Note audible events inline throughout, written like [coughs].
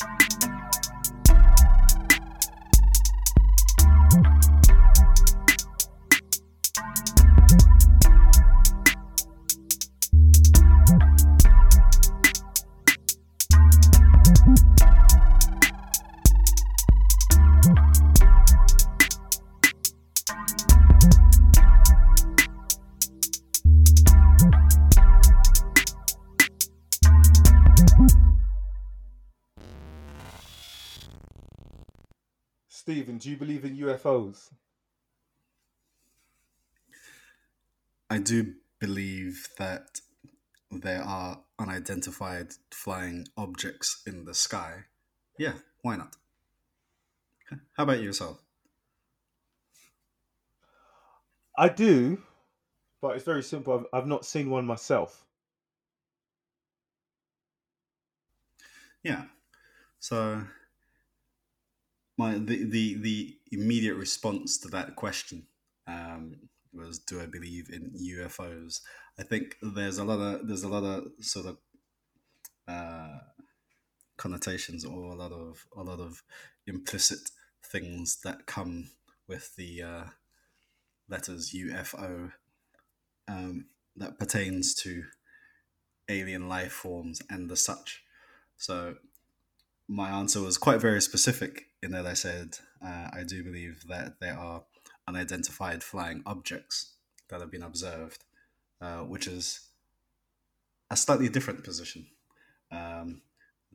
you Do you believe in UFOs? I do believe that there are unidentified flying objects in the sky. Yeah, why not? How about yourself? I do, but it's very simple. I've, I've not seen one myself. Yeah. So my the the, the immediate response to that question um, was, "Do I believe in UFOs?" I think there's a lot of there's a lot of sort of uh, connotations or a lot of a lot of implicit things that come with the uh, letters UFO um, that pertains to alien life forms and the such. So my answer was quite very specific in that I said uh, I do believe that there are unidentified flying objects that have been observed, uh, which is a slightly different position um,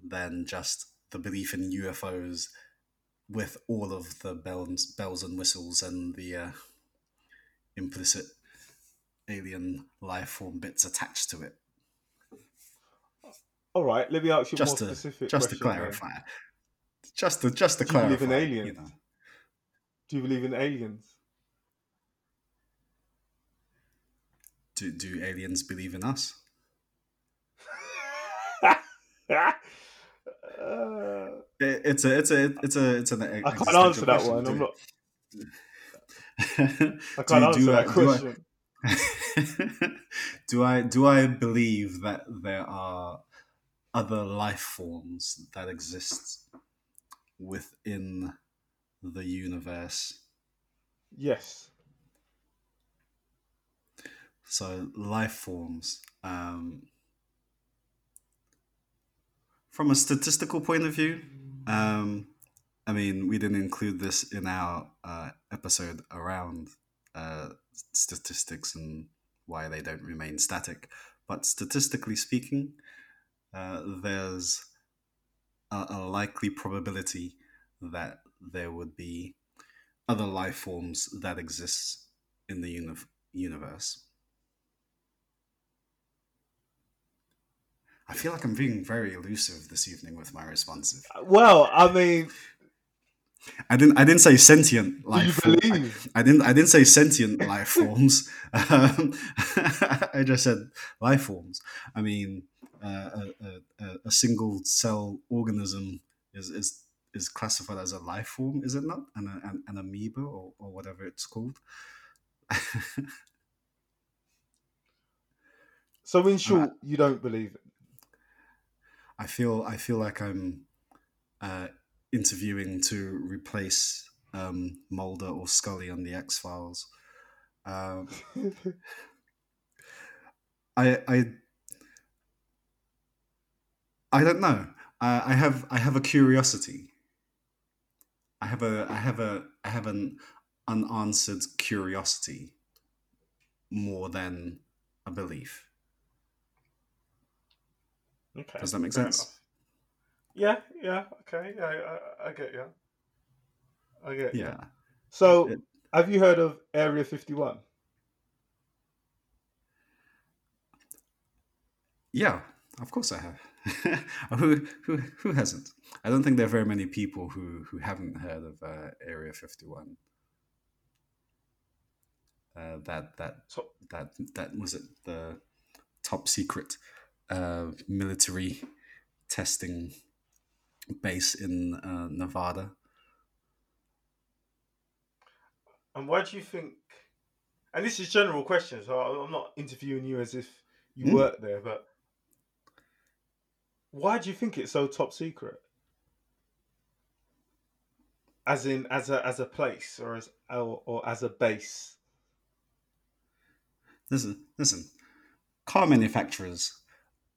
than just the belief in UFOs with all of the bells, bells and whistles and the uh, implicit alien life form bits attached to it. All right, let me ask you just more to, specific. Just to clarify, just to just to Do you believe clarify, in aliens? you know. Do you believe in aliens? do do aliens believe in us? Uh, [laughs] It, it's a it's a it's a it's an. I can't answer that one. I'm not. I can't answer that question. do I do I believe that there are other life forms that exist within the universe? Yes. So life forms. Um, from a statistical point of view, um, I mean, we didn't include this in our uh, episode around uh, statistics and why they don't remain static. But statistically speaking, uh, there's a, a likely probability that there would be other life forms that exist in the uni- universe. I feel like I'm being very elusive this evening with my responses. Well, I mean, I didn't. I didn't say sentient life. believe? I didn't. I didn't say sentient life [laughs] forms. Um, [laughs] I just said life forms. I mean, uh, a, a, a- single cell organism is, is is classified as a life form, is it not? An, an, an amoeba or, or whatever it's called. [laughs] So, in short, you don't believe it. I feel. I feel like I'm uh, interviewing to replace um, Mulder or Scully on the X Files. Um, [laughs] I I I don't know. I, I have I have a curiosity. I have a I have a I have an unanswered curiosity more than a belief. Okay. Does that make sense? enough. Yeah, yeah, okay, yeah, I, I, I get you. I get you. Yeah. So, It- have you heard of Area 51? Yeah, of course I have. [laughs] who who who hasn't? I don't think there are very many people who who haven't heard of uh, Area Fifty One. Uh, that that So, that that was it the top secret uh, military testing base in uh, Nevada. and why do you think? And this is general question, so I'm not interviewing you as if you Hmm. work there, but why do you think it's so top secret? as in as a as a place or as or, or as a base. Listen, listen. Car manufacturers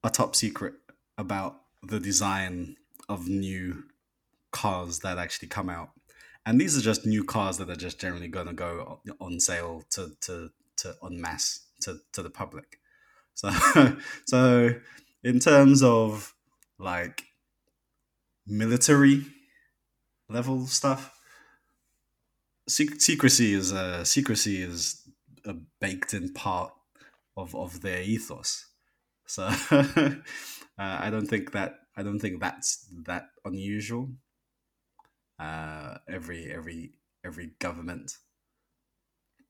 are top secret about the design of new cars that actually come out, and these are just new cars that are just generally going to go on sale to to to en masse to to the public. So [laughs] so in terms of like military level stuff, secrecy is a secrecy is a baked in part of of their ethos. So [laughs] uh, I don't think that I don't think that's that unusual. Uh, every every every government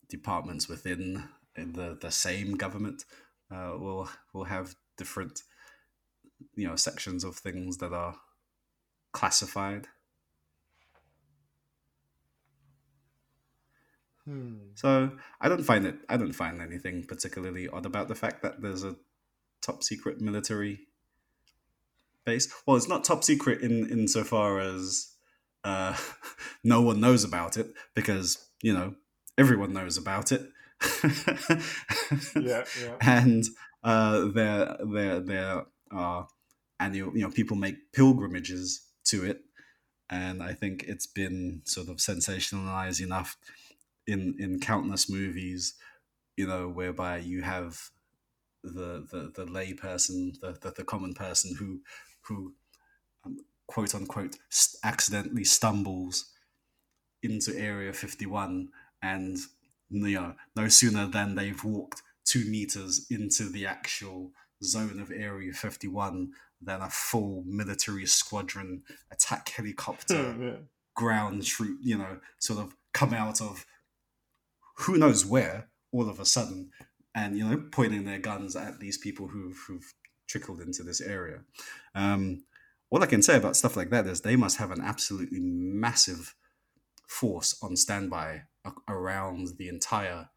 departments within the the same government uh, will will have different you know sections of things that are classified. Hmm. So I don't find it. I don't find anything particularly odd about the fact that there's a top secret military base. Well, it's not top secret in insofar as uh, [laughs] no one knows about it because you know everyone knows about it. [laughs] Yeah, yeah. and uh, there there there are annual you know people make pilgrimages to it. And i think it's been sort of sensationalized enough in in countless movies you know whereby you have the the, the lay person the, the, the common person who who um, quote unquote st- accidentally stumbles into area 51 and you know no sooner than they've walked two meters into the actual zone of area 51 than a full military squadron attack helicopter [laughs] yeah. ground troop you know sort of come out of who knows where all of a sudden and you know pointing their guns at these people who've, who've trickled into this area um, all i can say about stuff like that is they must have an absolutely massive force on standby around the entire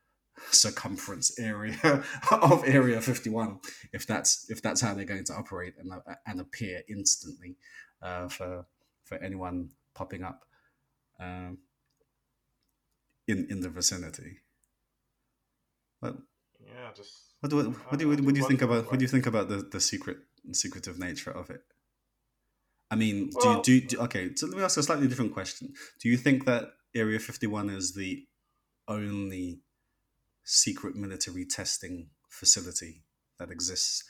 circumference area [laughs] of area 51 if that's if that's how they're going to operate and, uh, and appear instantly uh, for for anyone popping up um, in in the vicinity. But Yeah, just what do what, what do you what do you think about what do you think about the the secret secretive nature of it? I mean do, Well- you, do, you, do okay so let me ask a slightly different question. Do you think that area 51 is the only secret military testing facility that exists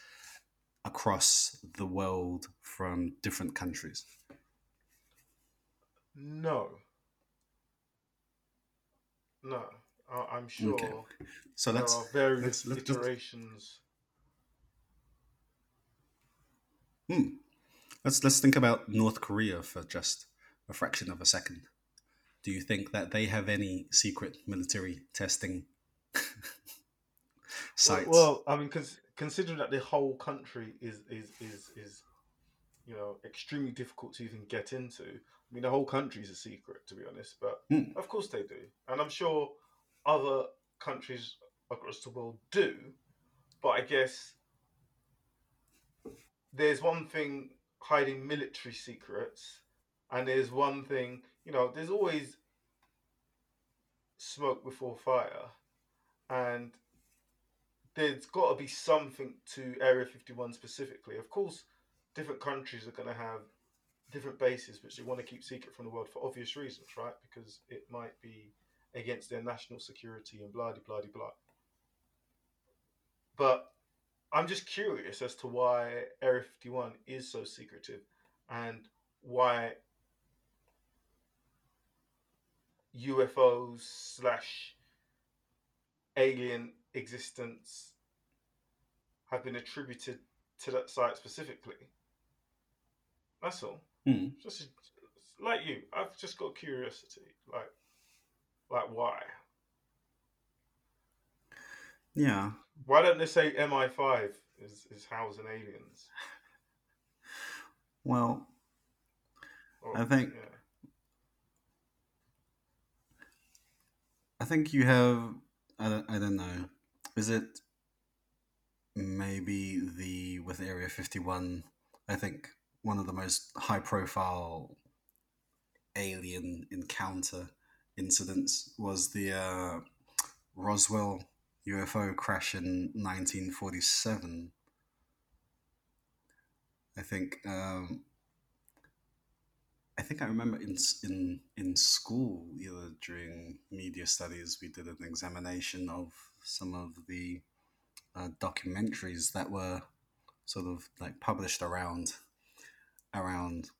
across the world from different countries no, no. I'm sure Okay. so there let's are various let's- let's- iterations. Hmm. Let's let's think about North Korea for just a fraction of a second. Do you think that they have any secret military testing [laughs] sites? well, I mean, cons- considering that the whole country is is is is you know extremely difficult to even get into. I mean, the whole country is a secret, to be honest. But Hmm. of course they do, and I'm sure other countries across the world do. But I guess there's one thing hiding military secrets, and there's one thing you know. There's always smoke before fire, and there's got to be something to Area 51 specifically. Of course, different countries are going to have different bases which they want to keep secret from the world for obvious reasons, right? Because it might be against their national security and blah de blah de blah. But I'm just curious as to why Area 51 is so secretive and why UFOs slash alien existence have been attributed to that site specifically. That's all. Hmm. Just like you, I've just got curiosity. Like, like why? Yeah. Why don't they say MI5 is is housing aliens? [laughs] Well, Or- I think- yeah. I think you have. I don't, I don't know. Is it maybe the with Area Fifty One? I think one of the most high profile alien encounter incidents was the uh, Roswell UFO crash in 1947. I think um, I think I remember in in in school, either during media studies, we did an examination of some of the uh, documentaries that were sort of like published around around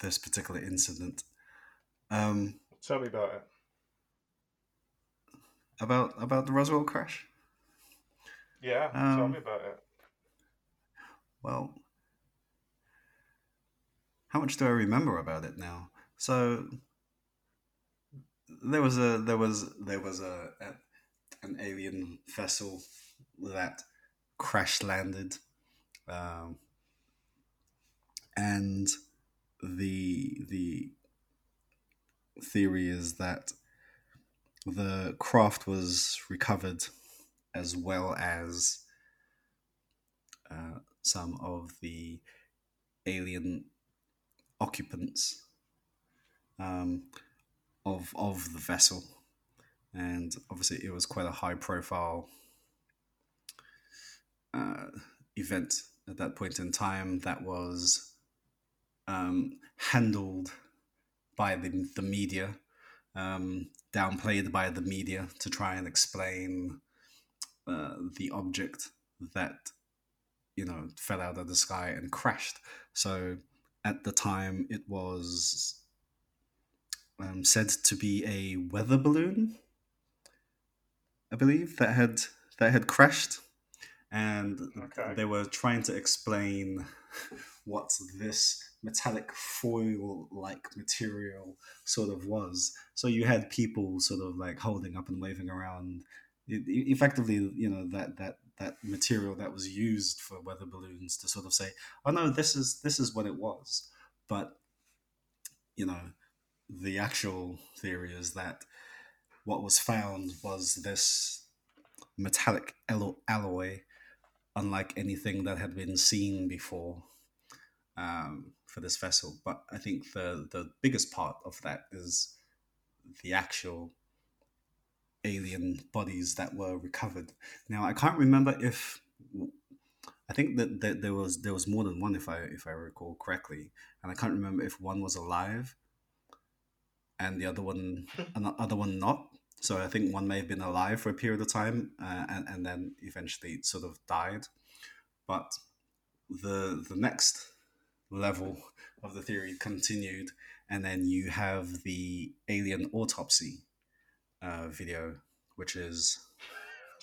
this particular incident. Um, Tell me about it. About about the Roswell crash. Yeah, um, tell me about it. Well, how much do I remember about it now? So there was a there was there was a, a an alien vessel that crash landed, um, and the the theory is that the craft was recovered as well as uh, some of the alien occupants um, of of the vessel, and obviously it was quite a high profile uh, event at that point in time that was um, handled by the, the media, um, downplayed by the media to try and explain uh, the object that you know fell out of the sky and crashed. So at the time, it was um, said to be a weather balloon, I believe that had that had crashed, and okay. they were trying to explain what this metallic foil-like material sort of was. So you had people sort of like holding up and waving around. Effectively, you know that that that material that was used for weather balloons to sort of say, "Oh no, this is this is what it was," but you know, the actual theory is that what was found was this metallic alloy, unlike anything that had been seen before um, for this vessel. But I think the the biggest part of that is the actual alien bodies that were recovered. Now I can't remember if I think that, that there was there was more than one if I if I recall correctly, and I can't remember if one was alive and the other one [laughs] and the other one not. So I think one may have been alive for a period of time uh, and and then eventually sort of died. But the the next level of the theory continued, and then you have the alien autopsy uh, video, which is. [laughs]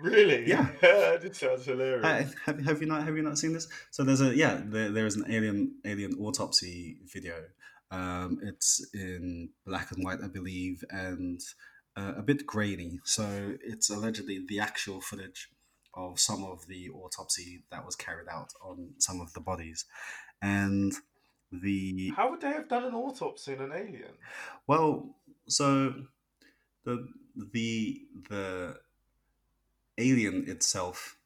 really? [laughs] Yeah, [laughs] it sounds hilarious. Uh, have, have you not have you not seen this? So there's a yeah there, there is an alien alien autopsy video. Um, it's in black and white, I believe, and uh, a bit grainy. So it's allegedly the actual footage of some of the autopsy that was carried out on some of the bodies, and the how would they have done an autopsy on an alien? Well, so the the the alien itself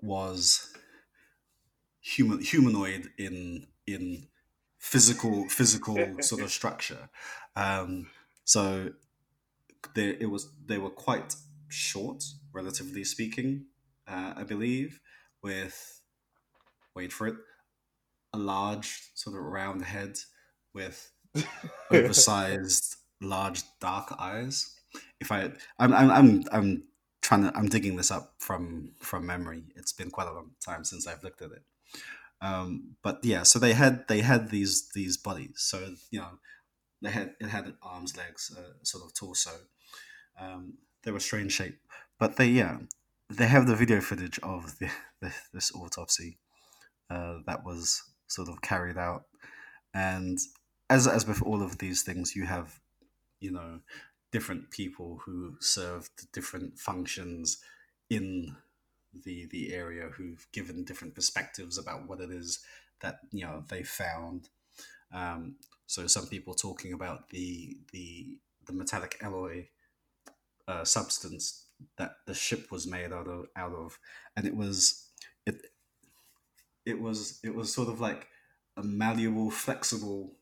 was human humanoid in in physical physical [laughs] sort of structure. Um, so they it was they were quite short, relatively speaking, uh, I believe, with wait for it, a large sort of round head with oversized large dark eyes. If I, I'm, I'm, I'm, I'm trying to, I'm digging this up from from memory. It's been quite a long time since I've looked at it. Um, but yeah, so they had they had these these bodies. So you know, they had it had arms, legs, uh, sort of torso. Um, they were strange shape, but they yeah, they have the video footage of the, [laughs] the this autopsy uh, that was sort of carried out, and as as with all of these things, you have you know different people who served different functions in the the area who've given different perspectives about what it is that you know they found. Um, so some people talking about the the the metallic alloy uh, substance that the ship was made out of out of, and it was it it was it was sort of like a malleable, flexible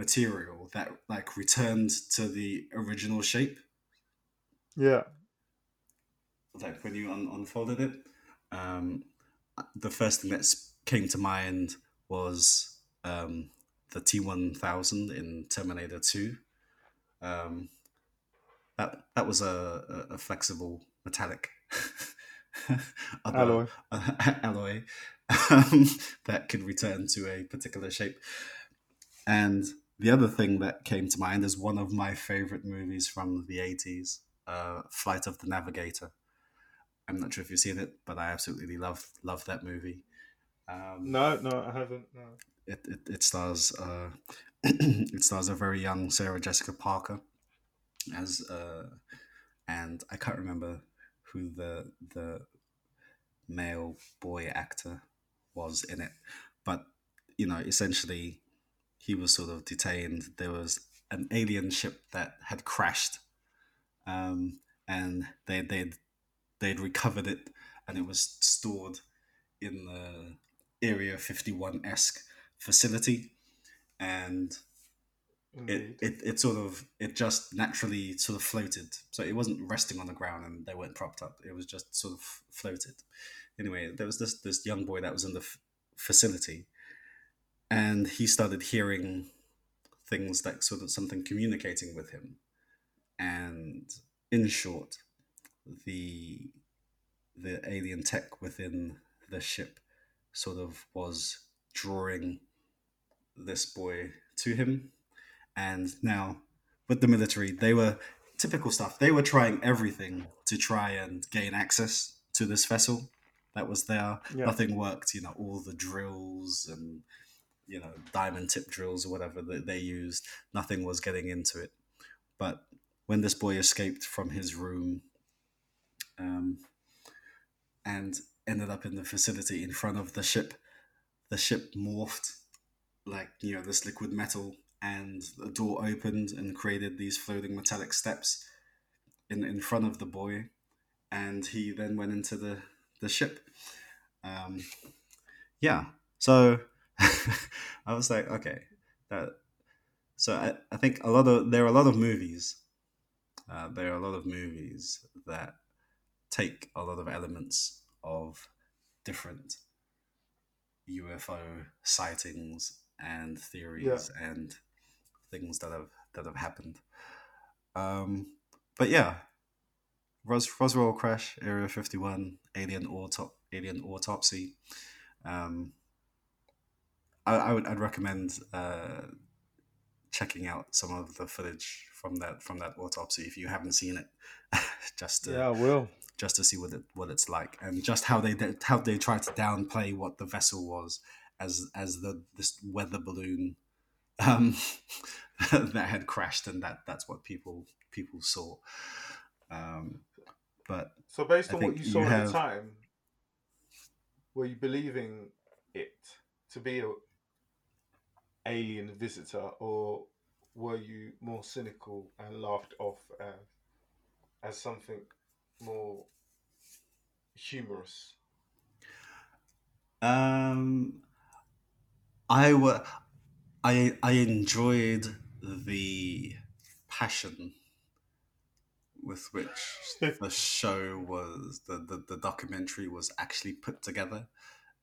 material that like returned to the original shape. Yeah. Like when you un- unfolded it, um, the first thing that came to mind was um, the T one thousand in Terminator Two. Um, that that was a, a, a flexible metallic [laughs] alloy [laughs] alloy [laughs] um, that could return to a particular shape. And the other thing that came to mind is one of my favorite movies from the 80s, uh, Flight of the Navigator. I'm not sure if you've seen it, but I absolutely love love that movie. Um, no, no, I haven't. No. It, it, it stars uh, [clears throat] it stars a very young Sarah Jessica Parker as uh, and I can't remember who the the male boy actor was in it, but you know, essentially, he was sort of detained. There was an alien ship that had crashed, um, and they they'd they'd recovered it, and it was stored in the Area Fifty One esque facility, and it, it it sort of it just naturally sort of floated. So it wasn't resting on the ground and they weren't propped up. It was just sort of floated. Anyway there was this this young boy that was in the f- facility and he started hearing things like sort of something communicating with him and in short the the alien tech within the ship sort of was drawing this boy to him and now with the military, they were typical stuff. They were trying everything to try and gain access to this vessel that was there. Yeah. Nothing worked. You know, all the drills and you know diamond tip drills or whatever that they used, nothing was getting into it. But when this boy escaped from his room um, and ended up in the facility in front of the ship, the ship morphed like you know this liquid metal and the door opened and created these floating metallic steps in, in front of the boy and he then went into the, the ship um, yeah so [laughs] i was like okay that so I, I think a lot of there are a lot of movies uh, there are a lot of movies that take a lot of elements of different UFO sightings and theories yeah. and things that have that have happened. Um, but yeah, Ros- Roswell crash, Area Fifty One, alien autop- alien autopsy. Um, I, I would I'd recommend uh, checking out some of the footage from that from that autopsy if you haven't seen it. [laughs] just to, yeah, I will just to see what it what it's like and just how they how they try to downplay what the vessel was as as the this weather balloon um, [laughs] that had crashed, and that that's what people people saw. Um, but so, based on what you saw you have... at the time, were you believing it to be a alien visitor, or were you more cynical and laughed off as, as something more humorous? Um, I were I I enjoyed the passion with which [laughs] the show was the, the, the documentary was actually put together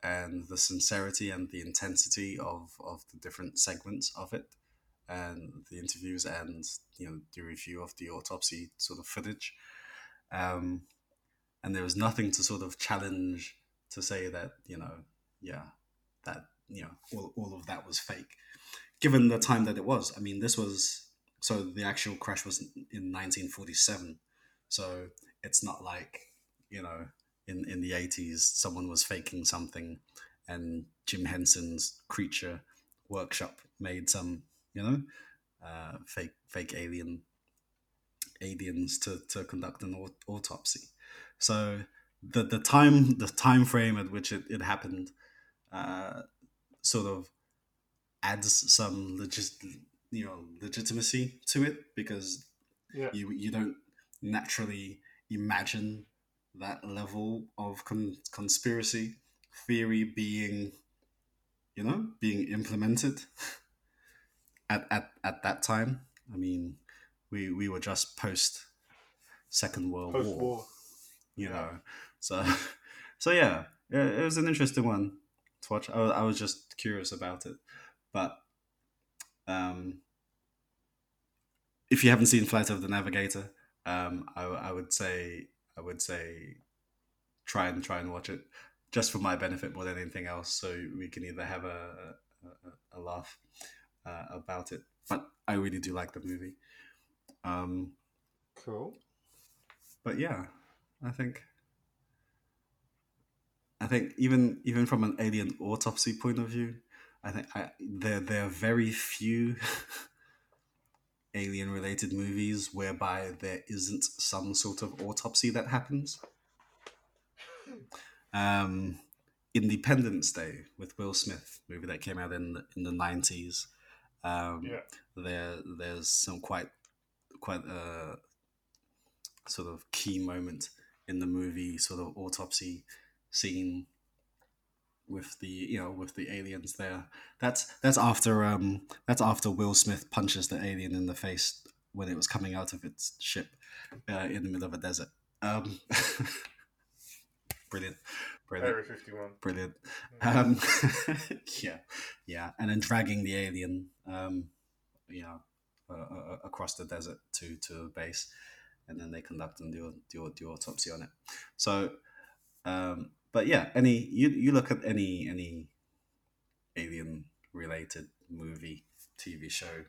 and the sincerity and the intensity of, of the different segments of it and the interviews and you know the review of the autopsy sort of footage um, and there was nothing to sort of challenge to say that you know yeah that you know all, all of that was fake given the time that it was. I mean, this was so the actual crash was in 1947, so it's not like you know in in the 80s someone was faking something, and Jim Henson's Creature Workshop made some you know uh, fake fake alien aliens to to conduct an autopsy. So the the time the time frame at which it, it happened uh, sort of adds some legit, you know, legitimacy to it because yeah. you you don't naturally imagine that level of con- conspiracy theory being you know, being implemented [laughs] at at, at that time. I mean, we we were just post Second World Post-war. War, you know. So [laughs] so yeah, it, it was an interesting one to watch. I, I was just curious about it, but um, if you haven't seen Flight of the Navigator, um, I, I would say I would say try and try and watch it just for my benefit more than anything else. So we can either have a a, a laugh uh, about it, but I really do like the movie. Um, Cool. but yeah, I think I think even even from an alien autopsy point of view, I think I, there there are very few [laughs] alien related movies whereby there isn't some sort of autopsy that happens. Um, Independence Day with Will Smith, movie that came out in the, in the nineties. Um, Yeah. there there's some quite quite a sort of key moment in the movie, sort of autopsy scene with the you know with the aliens there. That's that's after um that's after Will Smith punches the alien in the face when it was coming out of its ship uh, in the middle of a desert. Um, [laughs] brilliant, brilliant Area 51. brilliant. Um, [laughs] yeah, yeah, and then dragging the alien, um, you know, uh, uh, across the desert to to a base, and then they conduct and do do, do autopsy on it. So, um, but yeah, any you you look at any any alien related movie, TV show,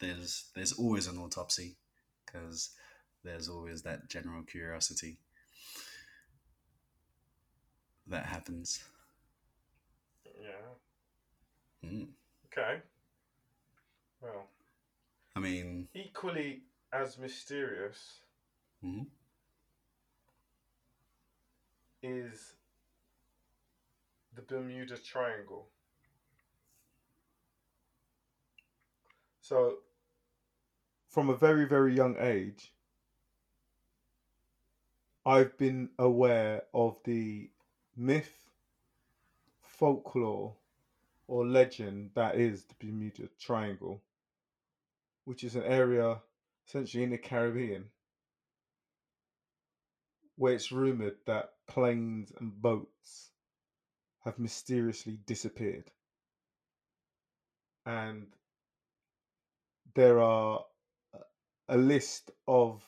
there's there's always an autopsy because there's always that general curiosity that happens. Yeah. Mm. Okay. Well, I mean, equally as mysterious mhm. is the Bermuda Triangle. So, from a very, very young age, I've been aware of the myth, folklore, or legend that is the Bermuda Triangle, which is an area essentially in the Caribbean where it's rumored that planes and boats have mysteriously disappeared. And there are a- list of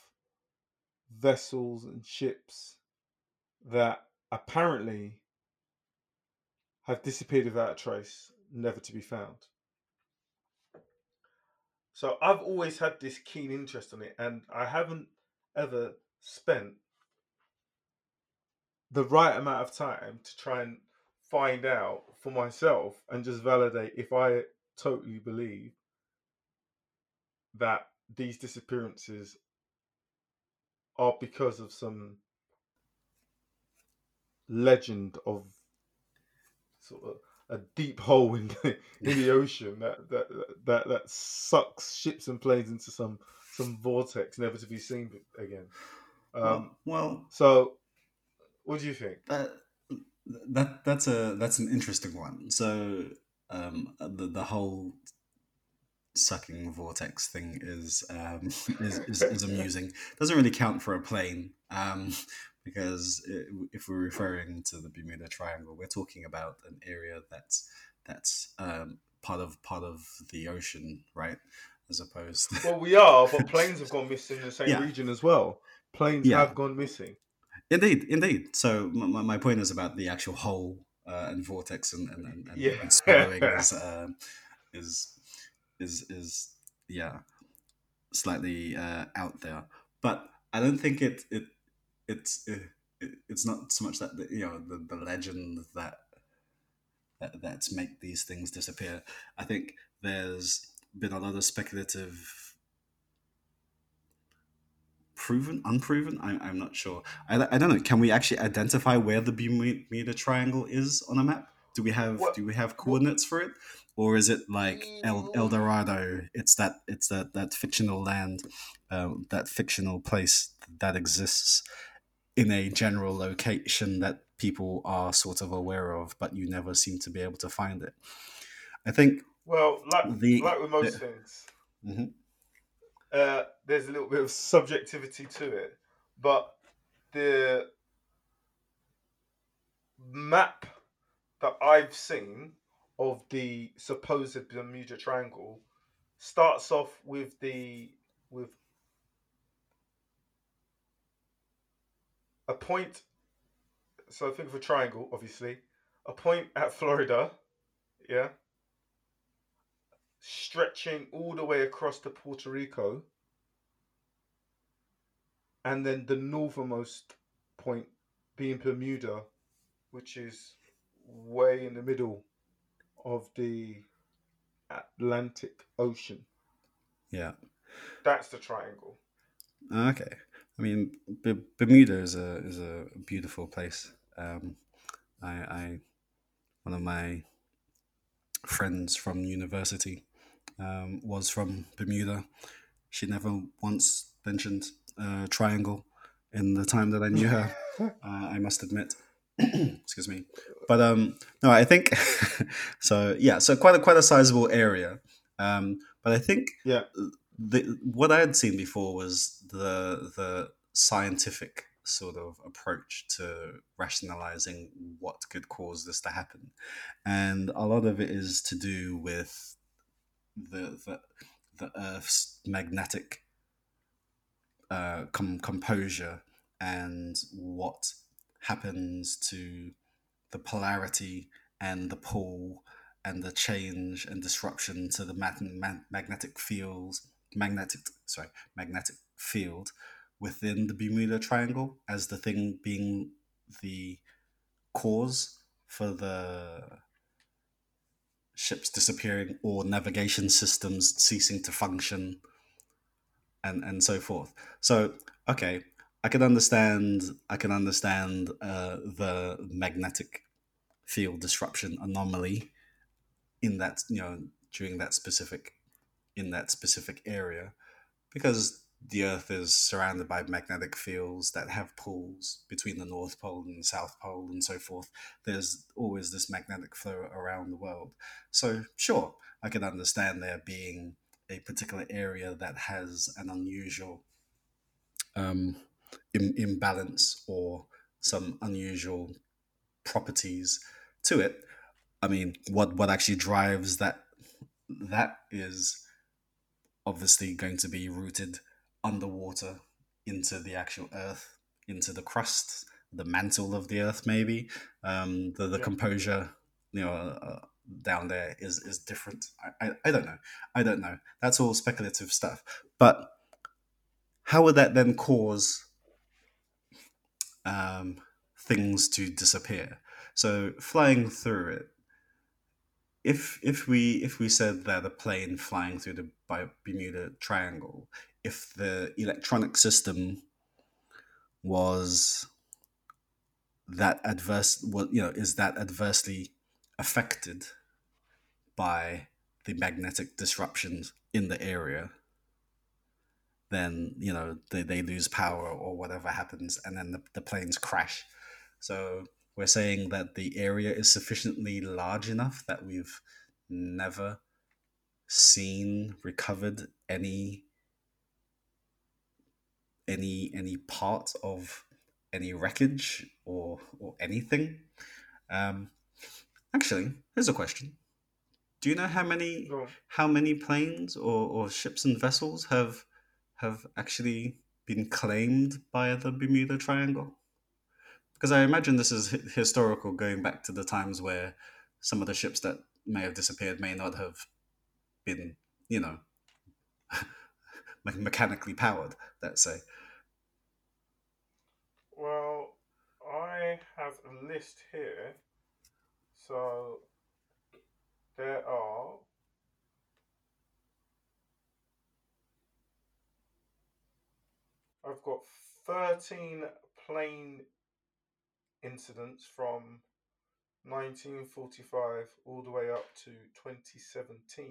vessels and ships that apparently have disappeared without a trace, never to be found. So I've always had this keen interest in it, and I haven't ever spent the right amount of time to try and find out for myself and just validate if I totally believe that these disappearances are because of some legend of sort of a deep hole in the, [laughs] in the ocean that, that that that sucks ships and planes into some some vortex never to be seen again. Um, well, well, so, what do you think? that that that's a that's an interesting one. So, um, the the whole sucking vortex thing is um, [laughs] is, is, is amusing. Doesn't really count for a plane um, [laughs] because i if we're referring to the Bermuda Triangle, we're talking about an area that's that's um, part of part of the ocean, right? As opposed, to... Well, we are, but [laughs] planes have gone missing in the same Yeah. region as well. Planes Yeah. have gone missing. Indeed, indeed. So my, my point is about the actual hole uh, and vortex and and, and, and, Yeah. and swallowing [laughs] is, um is is is yeah slightly uh, out there. But I don't think it it it's it, it, it's not so much that the, you know the, the legend that that that's make these things disappear. I think there's been a lot of speculative proven unproven I, i'm not sure I, I don't know can we actually identify where the bermuda triangle is on a map do we have What- do we have coordinates for it or is it like El, El Mm. Dorado? It's that it's that that fictional land, um, that fictional place that exists in a general location that people are sort of aware of, but you never seem to be able to find it. I think. Well, like The- like with most the- things, Mhm. uh, there's a little bit of subjectivity to it, but the map that I've seen of the supposed Bermuda Triangle starts off with the with a point. So I think of a triangle, obviously, a point at Florida, yeah, stretching all the way across to Puerto Rico, and then the northernmost point being Bermuda, which is way in the middle of the Atlantic Ocean. Yeah. That's the triangle. Okay. I mean, B- Bermuda is a is a beautiful place. Um, I, I one of my friends from university um, was from Bermuda. She never once mentioned uh, triangle in the time that I knew her. [laughs] uh, I must admit. [clears throat] Excuse me, but um, no, I think [laughs] so. Yeah, so quite a quite a sizable area. Um, but I think Yeah. the what I had seen before was the the scientific sort of approach to rationalizing what could cause this to happen, and a lot of it is to do with the the, the Earth's magnetic uh, com- composure and what happens to the polarity and the pull and the change and disruption to the mag- mag- magnetic fields magnetic sorry magnetic field within the Bermuda Triangle as the thing being the cause for the ships disappearing or navigation systems ceasing to function and and so forth. So okay i can understand i can understand uh, the magnetic field disruption anomaly in that you know during that specific in that specific area because the earth is surrounded by magnetic fields that have pulls between the north pole and the south pole and so forth. There's always this magnetic flow around the world. So sure i can understand there being a particular area that has an unusual um, Im- imbalance or some unusual properties to it i mean what what actually drives that that is obviously going to be rooted underwater into the actual earth into the crust the mantle of the earth maybe um the, the Yeah. composure you know uh, down there is is different. I, I i don't know. I don't know. That's all speculative stuff. But how would that then cause um things to disappear? So flying through it if if we if we said that a plane flying through the Bermuda Triangle, if the electronic system was that adverse, what you know, is that adversely affected by the magnetic disruptions in the area, then you know they, they lose power or whatever happens, and then the, the planes crash. So we're saying that the area is sufficiently large enough that we've never seen recovered any any any part of any wreckage or or anything um actually here's a question do you know how many on. how many planes or, or ships and vessels have have actually been claimed by the Bermuda Triangle? Because I imagine this is historical, going back to the times where some of the ships that may have disappeared may not have been, you know, [laughs] mechanically powered. Let's say. Well, I have a list here. So there are I've got 13 plane incidents from 1945 all the way up to 2017.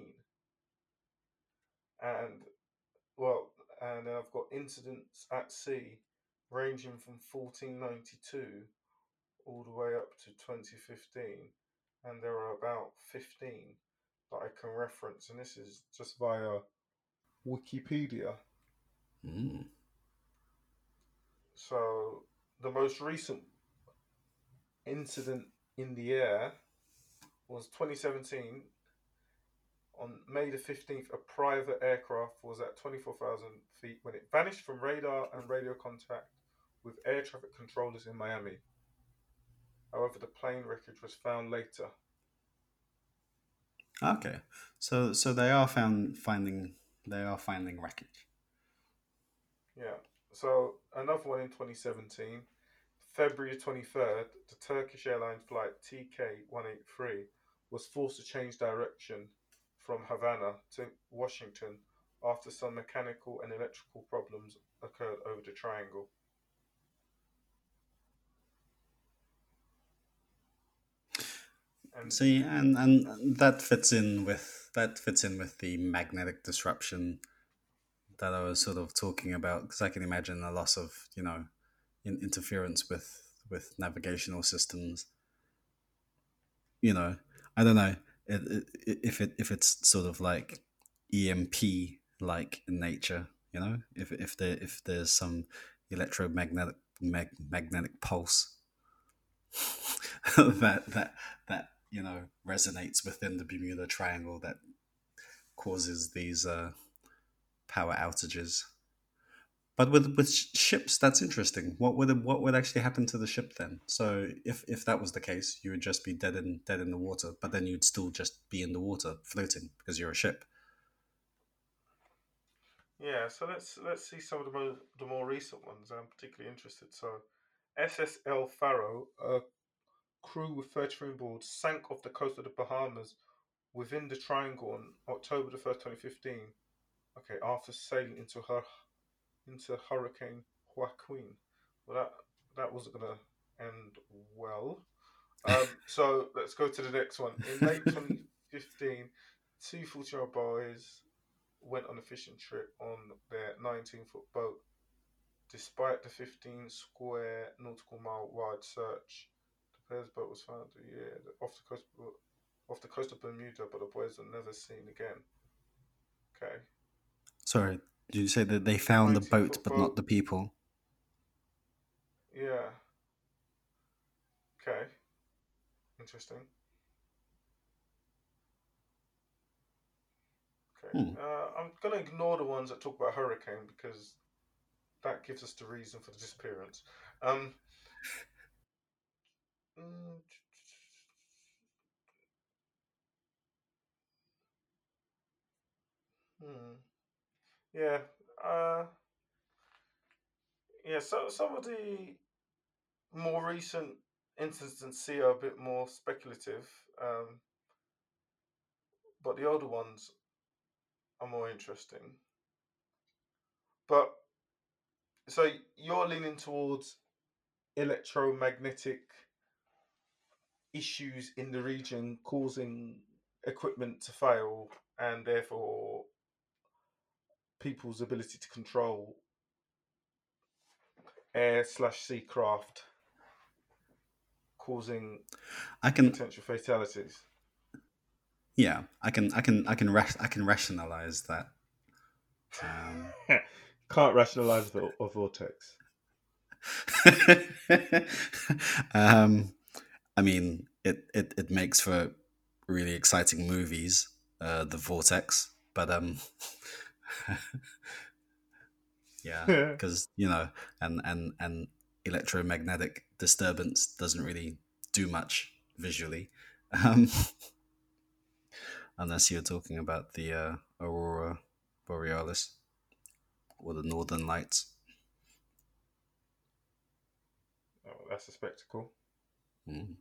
And well, and then I've got incidents at sea ranging from 1492 all the way up to 2015, and there are about 15 that I can reference, and this is just via Wikipedia. Mm. So the most recent incident in the air was 2017. On May the 15th, a private aircraft was at 24,000 feet when it vanished from radar and radio contact with air traffic controllers in Miami. However, the plane wreckage was found later. Okay, so so they are found finding they are finding wreckage. Yeah. So another one in 2017, February 23rd, the Turkish Airlines flight TK183 was forced to change direction from Havana to Washington after some mechanical and electrical problems occurred over the triangle. And See, and and that fits in with that fits in with the magnetic disruption that I was sort of talking about because I can imagine a loss of you know in, interference with with navigational systems. You know, I don't know it, it, if it if it's sort of like EMP like in nature. You know, if if there if there's some electromagnetic mag, magnetic pulse [laughs] that that that you know resonates within the Bermuda Triangle that causes these uh, power outages. But with with ships, that's interesting. What would what would actually happen to the ship then? So if if that was the case, you would just be dead in dead in the water, but then you'd still just be in the water floating because you're a ship. yeah, so let's let's see some of the more the more recent ones. I'm particularly interested. So, SS El Faro, a crew with 33 on board, sank off the coast of the Bahamas within the Triangle on October the first, 2015. Okay, after sailing into her into Hurricane Joaquin. Well, that that wasn't gonna end well. Um, [laughs] so let's go to the next one. In late 2015, two 14 year old boys went on a fishing trip on their 19 foot boat. Despite the 15 square nautical mile wide search, the boat was found yeah, off the coast off the coast of Bermuda, but the boys were never seen again. Okay. Sorry, did you say that they found the boat but boat. not the people? Yeah. Okay. Interesting. Okay. Hmm. Uh, I'm going to ignore the ones that talk about hurricane because that gives us the reason for the disappearance. Um, mm, hmm. Yeah. Uh, yeah. So some of the more recent instances are a bit more speculative, um, but the older ones are more interesting. But so you're leaning towards electromagnetic issues in the region causing equipment to fail and therefore people's ability to control air slash sea craft causing I can potential fatalities. yeah, I can I can I can I can rationalize that. Um, [laughs] Can't rationalize the a vortex. [laughs] um, I mean, it, it, it makes for really exciting movies, uh, The Vortex, but um, [laughs] yeah, [laughs] because you know, and and and electromagnetic disturbance doesn't really do much visually, [laughs] um, unless you're talking about the uh, aurora borealis or the northern lights. Oh, that's a spectacle. Mm.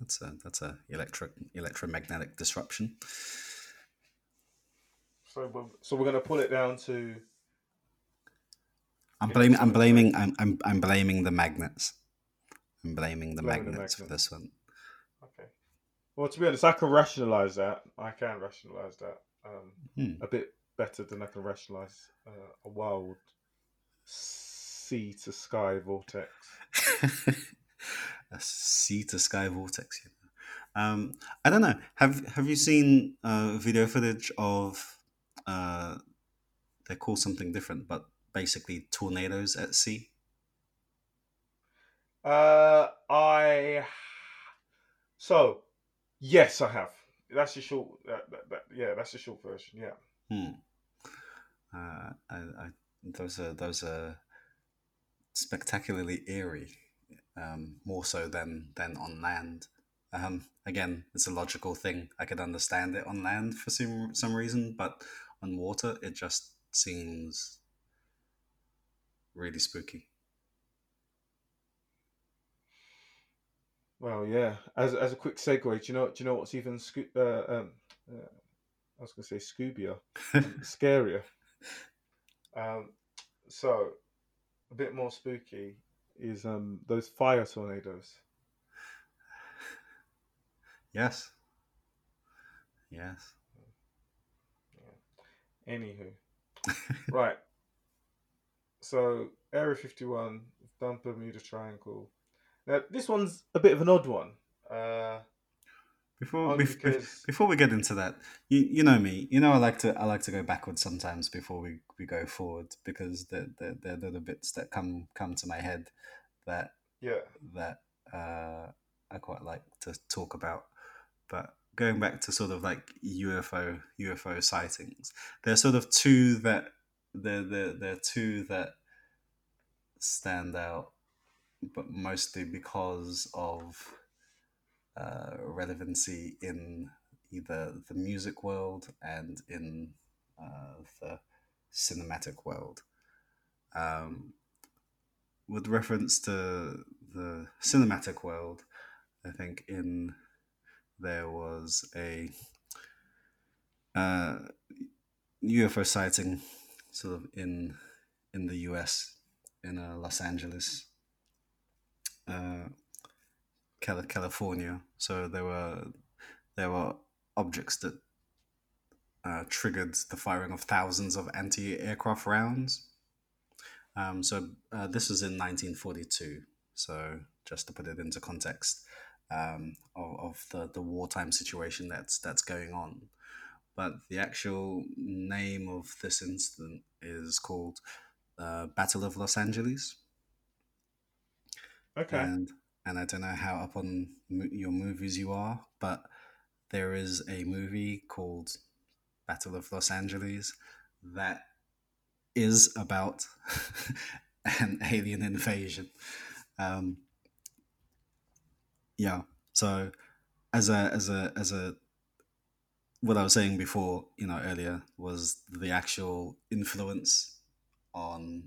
That's a that's a electric electromagnetic disruption. So we're, so we're going to pull it down to I'm blaming I'm blaming I'm, I'm I'm blaming the magnets. I'm blaming the Blaming the magnets for this one. okay. Well, to be honest, I can rationalize that. I can rationalize that um, Hmm. a bit better than I can rationalize uh, a wild sea to sky vortex. [laughs] a sea to sky vortex. You know? um, I don't know. Have Have you seen uh, video footage of? Uh, they're called something different, but basically tornadoes at sea. Uh, I so yes, I have. That's the short. That, that, that, yeah, that's the short version. Yeah. Hmm. Uh, I, I, those are those are spectacularly eerie, um, more so than than on land. Um, again, it's a logical thing. I could understand it on land for some some reason, but on water, it just seems really spooky. Well, yeah. As as a quick segue, do you know do you know what's even sco- uh, um, uh, I was going to say Scoobier, [laughs] scarier. Um, so a bit more spooky is um those fire tornadoes. Yes. Yes. Anywho, [laughs] right. So Area Fifty One, done Bermuda Triangle. Now this one's a bit of an odd one. Uh, Before Only bef- bef- because- before we get into that, you you know me. You know I like to I like to go backwards sometimes before we, we go forward because there there there are little bits that come come to my head that yeah, that uh, I quite like to talk about. But going back to sort of like UFO UFO sightings, there are sort of two that there there there are two that stand out, but mostly because of uh, relevancy in either the music world and in uh, the cinematic world. Um, with reference to the cinematic world, I think in there was a uh, UFO sighting sort of in in the US in uh, Los Angeles, uh, California. So there were there were objects that uh, triggered the firing of thousands of anti-aircraft rounds. Um, so uh, this was in 1942. So just to put it into context um, of, of the, the wartime situation that's that's going on. But the actual name of this incident is called uh, Battle of Los Angeles, okay. and and I don't know how up on mo- your movies you are, but there is a movie called Battle of Los Angeles that is about [laughs] an alien invasion. Um, yeah, so as a as a as a what I was saying before, you know, earlier was the actual influence on,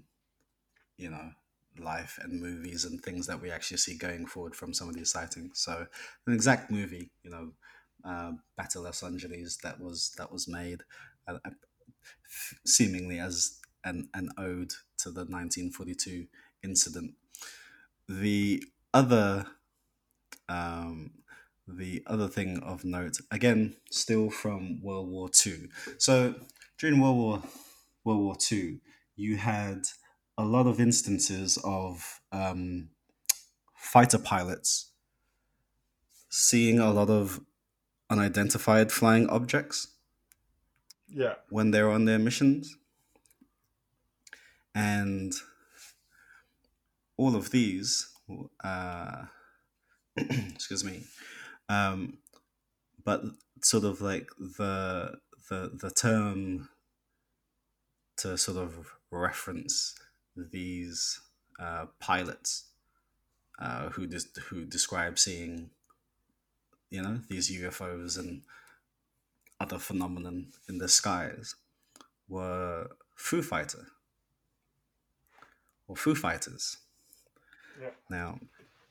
you know, life and movies and things that we actually see going forward from some of these sightings. So an exact movie, you know, uh, Battle Los Angeles that was that was made, uh, uh, seemingly as an an ode to the 1942 incident. The other um, the other thing of note, again, still from World War Two. So during World War World War Two, you had a lot of instances of um, fighter pilots seeing a lot of unidentified flying objects Yeah. when they're on their missions. And all of these, uh, [clears throat] excuse me, um, but sort of like the the the term to sort of reference these uh, pilots uh, who des- who describe seeing you know these UFOs and other phenomenon in the skies were Foo Fighter or Foo Fighters. Yeah. Now,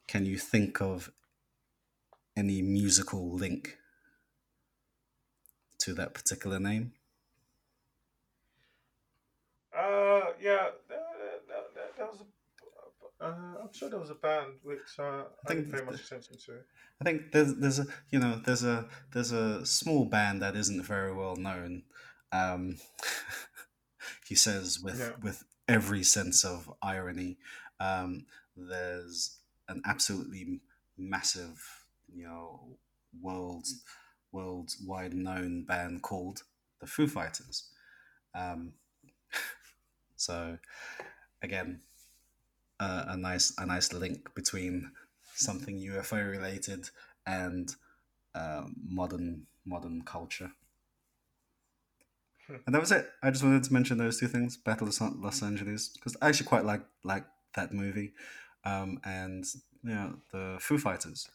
can you think of any musical link to that particular name? Uh, yeah. That, that, that, that was a. Uh, I'm sure there was a band which uh, I, think didn't pay much attention to. I think there's there's a you know there's a there's a small band that isn't very well known. Um, [laughs] he says with Yeah. with every sense of irony. Um, there's an absolutely massive, you know, world worldwide known band called the Foo Fighters. Um, [laughs] so again, uh, a nice a nice link between something UFO related and uh, modern modern culture. Hmm. And that was it. I just wanted to mention those two things: Battle of Los Angeles, because I actually quite like like that movie, um, and yeah, the Foo Fighters.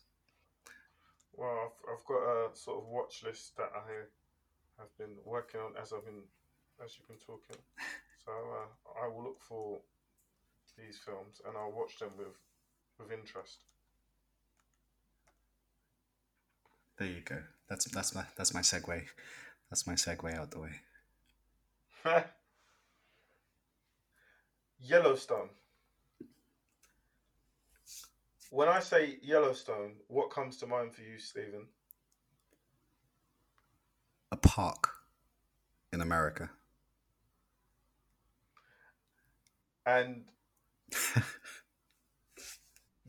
Well, I've, I've got a sort of watch list that I have been working on as I've been as you've been talking. So uh, I will look for these films and I'll watch them with with interest. There you go. That's that's my that's my segue. That's my segue out the way. [laughs] Yellowstone. When I say Yellowstone, what comes to mind for you, Stephen? A park in America. And [laughs]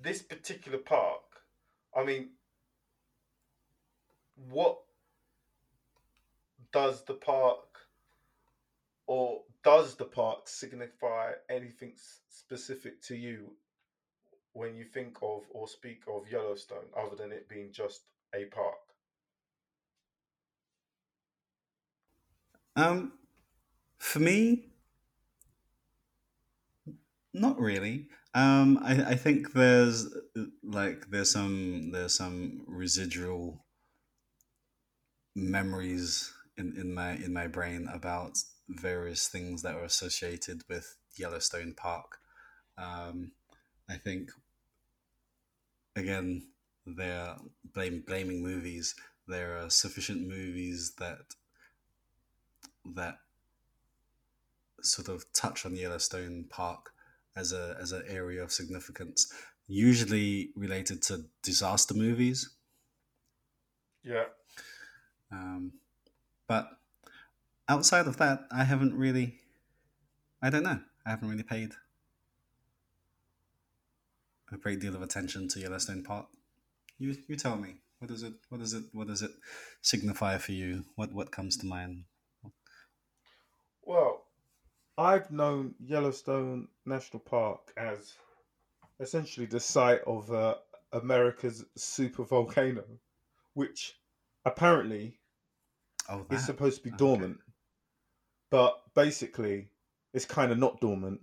this particular park, I mean, what does the park or does the park signify anything specific to you when you think of or speak of Yellowstone other than it being just a park? Um, for me, not really. Um, I, I think there's like there's some there's some residual memories in, in my in my brain about various things that are associated with Yellowstone Park. Um, I think again they're blame blaming movies. There are sufficient movies that that sort of touch on Yellowstone Park as a as an area of significance, usually related to disaster movies. Yeah. Um, but outside of that, I haven't really. I don't know. I haven't really paid a great deal of attention to Yellowstone Park. You you tell me. What does it what does it what does it signify for you? What what comes to mind? Well, I've known Yellowstone National Park as essentially the site of uh, America's super volcano, which apparently Oh, is supposed to be Okay. dormant, but basically it's kind of not dormant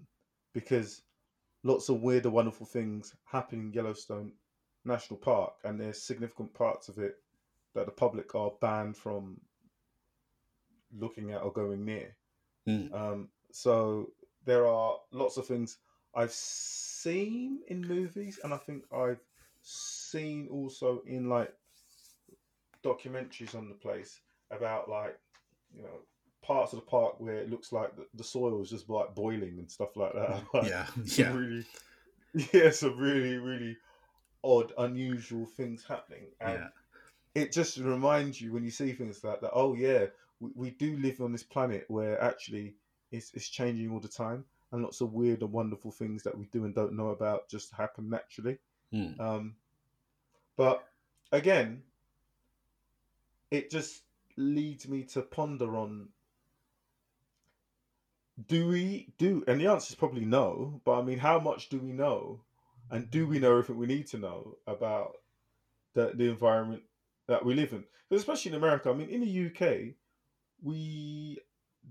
because lots of weird and wonderful things happen in Yellowstone National Park, and there's significant parts of it that the public are banned from looking at or going near. Mm. Um, so there are lots of things I've seen in movies, and I think I've seen also in like documentaries on the place about like you know parts of the park where it looks like the, the soil is just like boiling and stuff like that. [laughs] Like, Yeah, yeah, really, [laughs] yeah, some really really odd, unusual things happening, and yeah, it just reminds you when you see things like that. Oh yeah, we, we do live on this planet where actually it's it's changing all the time, and lots of weird and wonderful things that we do and don't know about just happen naturally. Mm. Um, but again, it just leads me to ponder on do we do and the answer is probably no but i mean how much do we know and do we know everything we need to know about the, the environment that we live in especially in america i mean in the uk we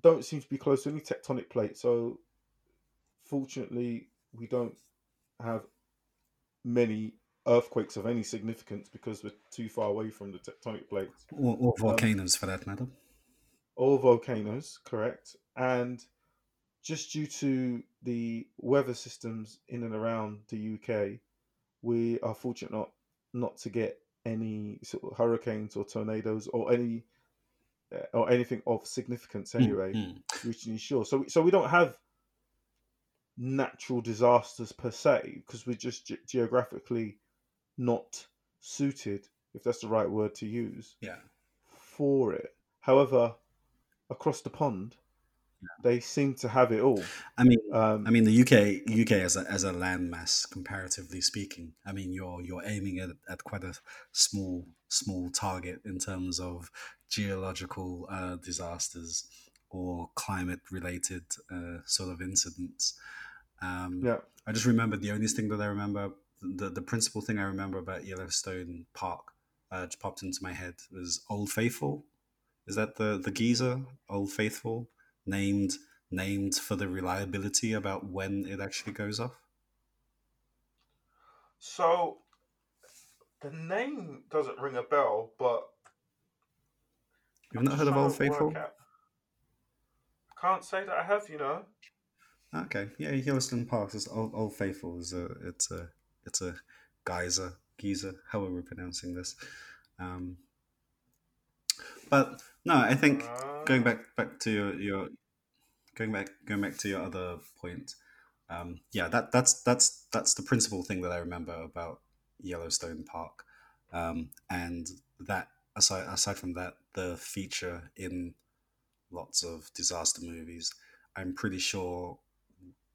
don't seem to be close to any tectonic plate so fortunately we don't have many earthquakes of any significance because we're too far away from the tectonic plates or, or um, volcanoes for that matter. all volcanoes, correct. And just due to the weather systems in and around the UK, we are fortunate not not to get any sort of hurricanes or tornadoes or any or anything of significance Mm, anyway mm. reaching the shore. So so we don't have natural disasters per se because we're just ge- geographically not suited, if that's the right word to use, Yeah, for it. However, across the pond, they seem to have it all. I mean, Um, I mean the UK UK as a as a landmass, comparatively speaking. I mean, you're you're aiming at, at quite a small small target in terms of geological uh, disasters or climate related uh, sort of incidents. Um, yeah. I just remember the only thing that I remember, the, the principal thing I remember about Yellowstone Park, uh, just popped into my head was Old Faithful. Is that the the geezer Old Faithful named named for the reliability about when it actually goes off? So the name doesn't ring a bell, but You've not heard of Old Faithful? I can't say that I have. You know. Okay, yeah, Yellowstone Park is Old, Old Faithful is a it's a it's a geyser geezer, are we're pronouncing this. Um, but no, I think going Ah. back back to your, your going back going back to your other point um, yeah that that's that's that's the principal thing that i remember about yellowstone park. Um, and that aside aside from that the feature in lots of disaster movies i'm pretty sure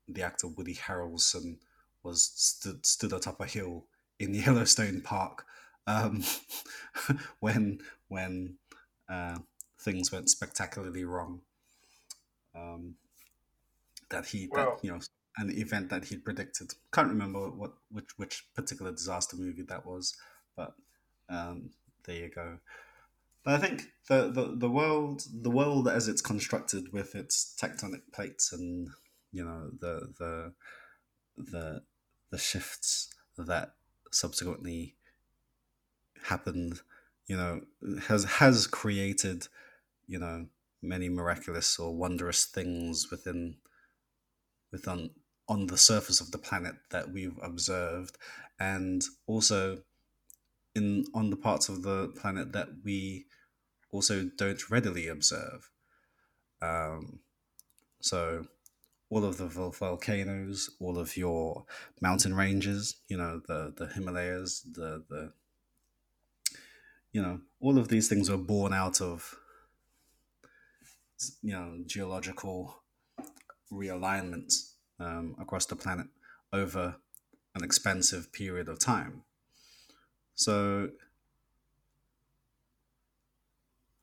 the actor woody harrelson was stood stood atop a hill in [laughs] yellowstone park um, [laughs] when when uh, things went spectacularly wrong. Um, that he Well- that you know an event that he'd predicted. Can't remember what which which particular disaster movie that was, but um, there you go. But I think the, the the world the world as it's constructed with its tectonic plates and you know the the the the shifts that subsequently happened, you know, has has created, you know, many miraculous or wondrous things within within on the surface of the planet that we've observed and also in on the parts of the planet that we also don't readily observe. Um, so all of the volcanoes all of your mountain ranges you know the the himalayas the the you know all of these things were born out of you know geological realignments um, across the planet over an expansive period of time. So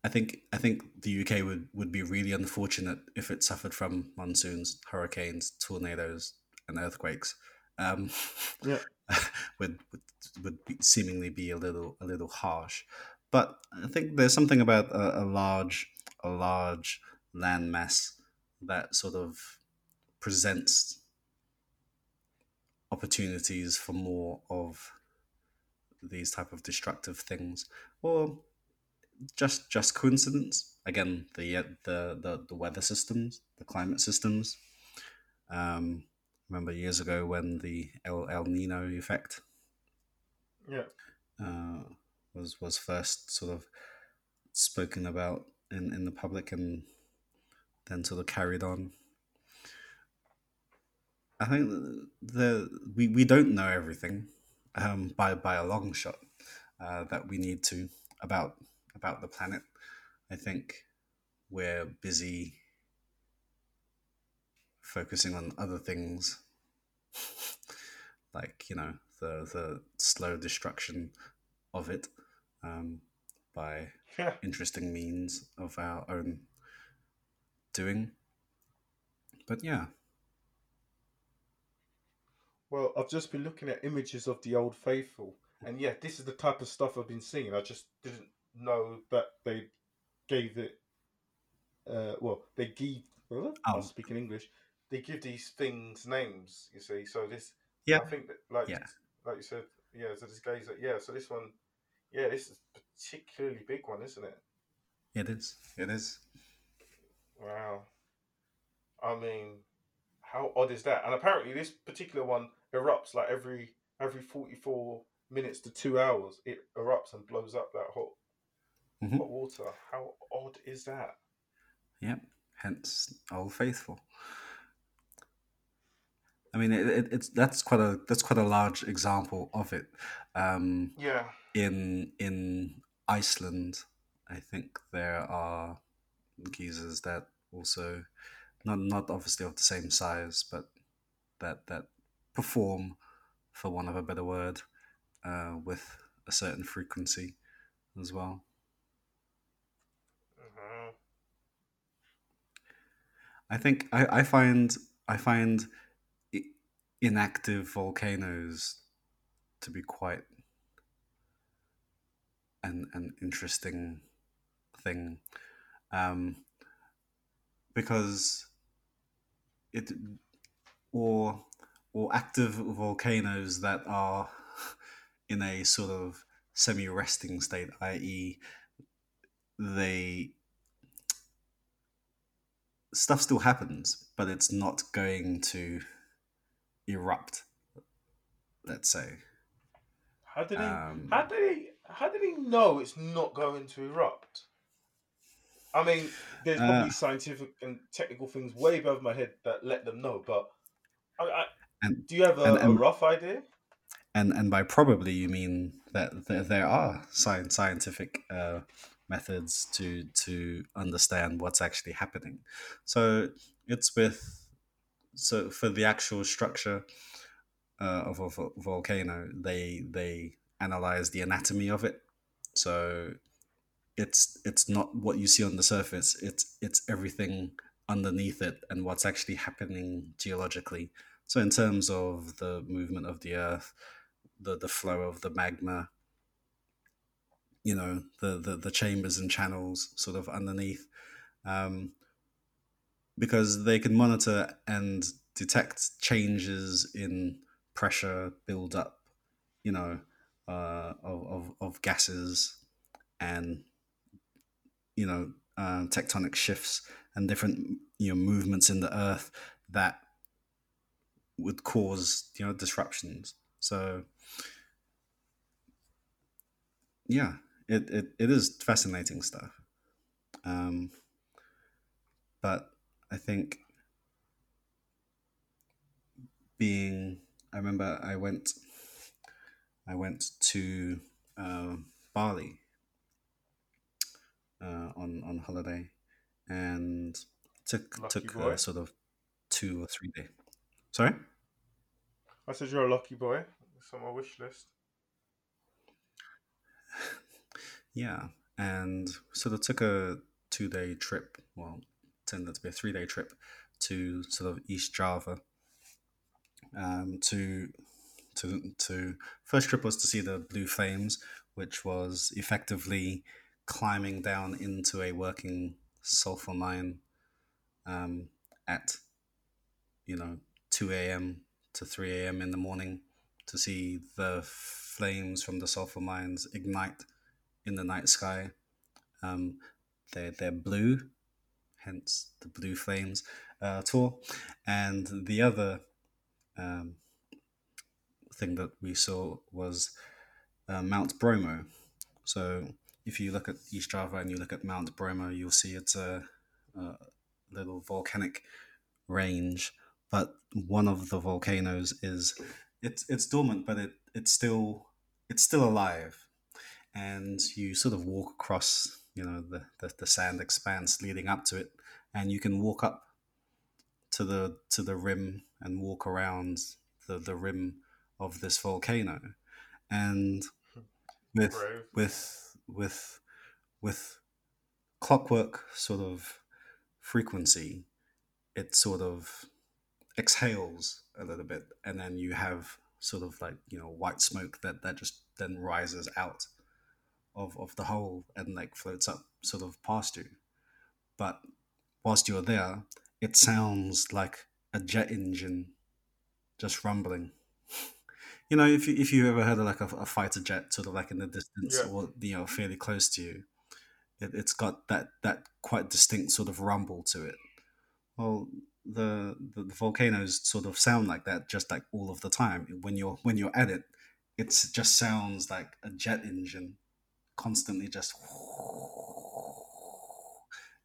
I think I think the UK would, would be really unfortunate if it suffered from monsoons, hurricanes, tornadoes, and earthquakes. Um, [laughs] Yeah. would would, would be, seemingly be a little a little harsh, but I think there's something about a, a large a large landmass that sort of presents opportunities for more of these type of destructive things. Or just just coincidence. Again the the the, the weather systems the climate systems. Um remember years ago when the el, el nino effect Yeah. uh, was was first sort of spoken about in in the public and then sort of carried on I think the we, we don't know everything um, by by a long shot uh, that we need to about about the planet. I think we're busy focusing on other things, [laughs] like you know the the slow destruction of it um, by Yeah. interesting means of our own doing. But yeah, Well, I've just been looking at images of the Old Faithful, and yeah, this is the type of stuff I've been seeing. I just didn't know that they gave it. Uh, well, they give. Well, Oh. I'm speaking English. They give these things names. You see, so this. Yeah. I think that, like, Yeah. like you said, yeah. So this guy's like, yeah. So this one, yeah, this is a particularly big one, isn't it? it is. It is. Wow. I mean, how odd is that? And apparently, this particular one erupts like every every forty four minutes to two hours. It erupts and blows up that hot Mhm. hot water. How odd is that? Yep. Hence, Old Faithful. I mean, it, it, it's that's quite a that's quite a large example of it. Um, Yeah. in in Iceland, I think there are geysers that also not not obviously of the same size, but that that perform, for want of a better word, uh, with a certain frequency as well. Mhm. I think I, I find I find inactive volcanoes to be quite an an interesting thing, um, because it or or active volcanoes that are [laughs] in a sort of semi-resting state, i.e., they stuff still happens, but it's not going to erupt. Let's say. How did he? Um, how did he? How did he know it's not going to erupt? I mean, there's probably Uh, scientific and technical things way above my head that let them know. But I, I, And- do you have a, and- a rough idea? and and by probably you mean that there, there are science scientific uh, methods to to understand what's actually happening. So it's with so for the actual structure uh, of a vo- volcano, they they analyze the anatomy of it. So it's it's not what you see on the surface. It's it's everything underneath it and what's actually happening geologically. So in terms of the movement of the earth, the the flow of the magma, you know, the the, the chambers and channels sort of underneath, um, because they can monitor and detect changes in pressure build up, you know, uh, of, of of gases and you know uh, tectonic shifts and different you know movements in the earth that would cause you know disruptions. So yeah, it, it, it is fascinating stuff. Um, but I think being, I remember I went, I went to uh, Bali uh, on on holiday, and took Lucky took sort of two or three day. Sorry. I said you're a lucky boy. It's on my wish list. [laughs] Yeah, and so of took a two day trip. Well, tended to be a three day trip to sort of East Java. Um, to to to first trip was to see the Blue Flames, which was effectively climbing down into a working sulfur mine um, at you know two a.m. to three a.m. in the morning to see the flames from the sulfur mines ignite in the night sky. Um, they're, they're blue, hence the Blue Flames uh, tour. And the other um, thing that we saw was uh, Mount Bromo. So if you look at East Java and you look at Mount Bromo, you'll see it's a, a little volcanic range. But one of the volcanoes is it's it's dormant, but it it's still it's still alive. And you sort of walk across you know the, the, the sand expanse leading up to it and you can walk up to the to the rim and walk around the, the rim of this volcano. And hmm. with Brave. with with with clockwork sort of frequency it sort of exhales a little bit and then you have sort of like you know white smoke that that just then rises out of of the hole and like floats up sort of past you. But whilst you're there it sounds like a jet engine just rumbling. [laughs] You know if you if you ever heard of like a, a fighter jet sort of like in the distance Yeah. or you know fairly close to you it, it's got that that quite distinct sort of rumble to it. Well the, the the volcanoes sort of sound like that just like all of the time when you're when you're at it it just sounds like a jet engine constantly just [laughs]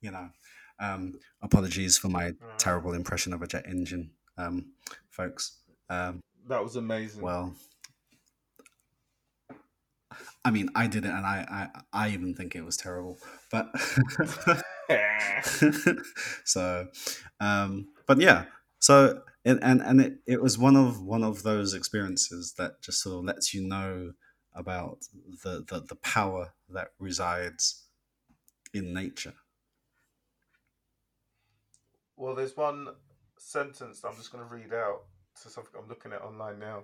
you know um apologies for my Mhm. terrible impression of a jet engine um folks um That was amazing. well I mean, I did it, and I, I, I even think it was terrible. But [laughs] [laughs] so, um, but yeah. So and and, and it, it was one of one of those experiences that just sort of lets you know about the the, the power that resides in nature. Well, there's one sentence I'm just going to read out to something I'm looking at online now,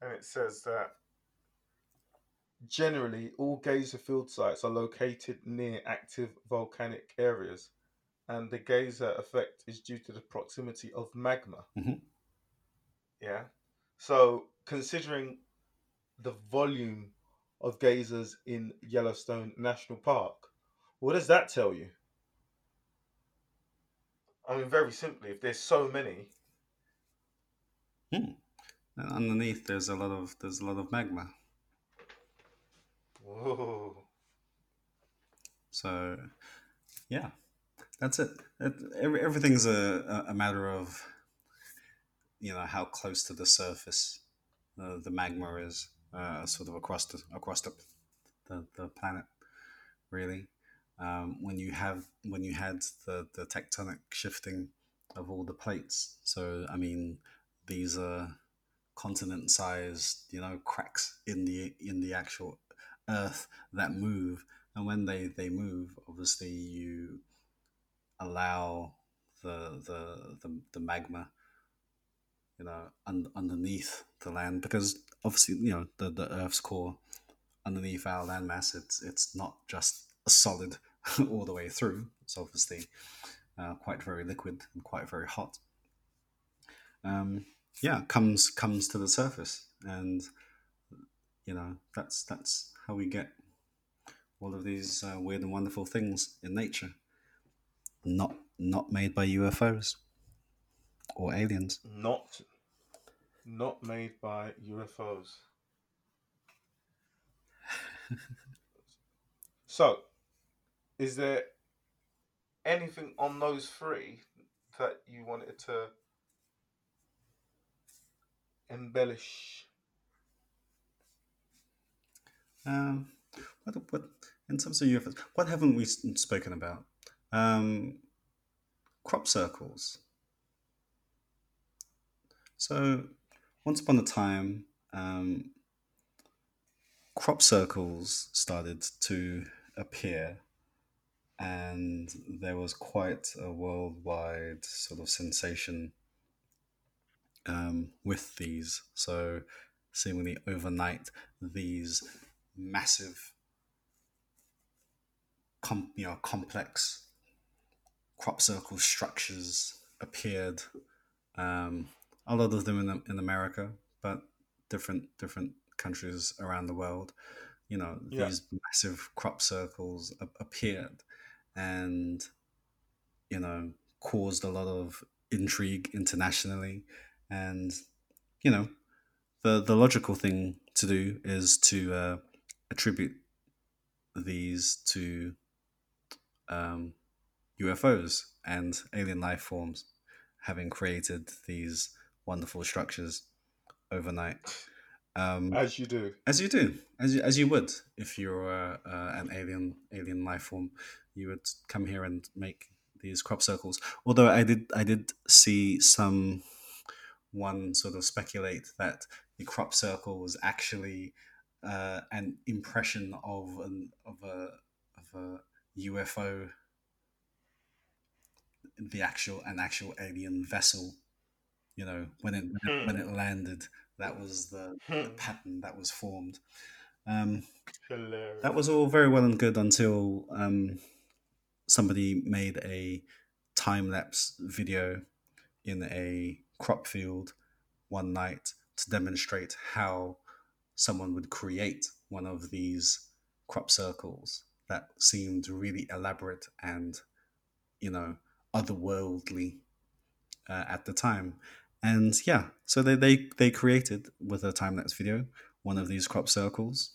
and it says that Generally, all geyser field sites are located near active volcanic areas, and the geyser effect is due to the proximity of magma. Mhm. Yeah. So, considering the volume of geysers in Yellowstone National Park, what does that tell you? I mean, very simply, if there's so many, And underneath, there's a lot of there's a lot of magma. Whoa, So, yeah, that's it. it every, everything's a, a matter of you know how close to the surface uh, the magma is, uh, sort of across the across the the, the planet. Really, um, when you have when you had the the tectonic shifting of all the plates. So, I mean, these are continent-sized, you know, cracks in the in the actual Earth that move, and when they they move, obviously you allow the the the, the magma you know, un- underneath the land because obviously, you know, the, the Earth's core underneath our landmass, it's it's not just a solid [laughs] all the way through. It's obviously uh, quite very liquid and quite very hot. Um, yeah, comes comes to the surface, and you know that's that's how we get all of these uh, weird and wonderful things in nature. Not not made by UFOs or aliens. not not made by UFOs. [laughs] so, is there anything on those three that you wanted to embellish? Um, what, what in terms of UFOs, what haven't we spoken about? Um, crop circles. So, once upon a time, um, crop circles started to appear, and there was quite a worldwide sort of sensation um, with these. So, seemingly overnight, these massive, com- you know, complex crop circle structures appeared. Um, a lot of them in, in America, but different different countries around the world. You know, Yeah. these massive crop circles appeared, and you know, caused a lot of intrigue internationally. And you know, the the logical thing to do is to uh, attribute these to um, UFOs and alien life forms having created these wonderful structures overnight. Um, As you do. as you do, as you, as you would if you're uh, uh, an alien alien life form, you would come here and make these crop circles. Although I did I did see some one sort of speculate that the crop circle was actually uh, an impression of an of a of a UFO, the actual an actual alien vessel. You know when it when it, when it landed, that was the, the Hmm. pattern that was formed. Um, that was all very well and good until um, somebody made a time lapse video in a crop field one night to demonstrate how someone would create one of these crop circles that seemed really elaborate and, you know, otherworldly uh, at the time. And yeah, so they, they, they created with a time lapse video one of these crop circles.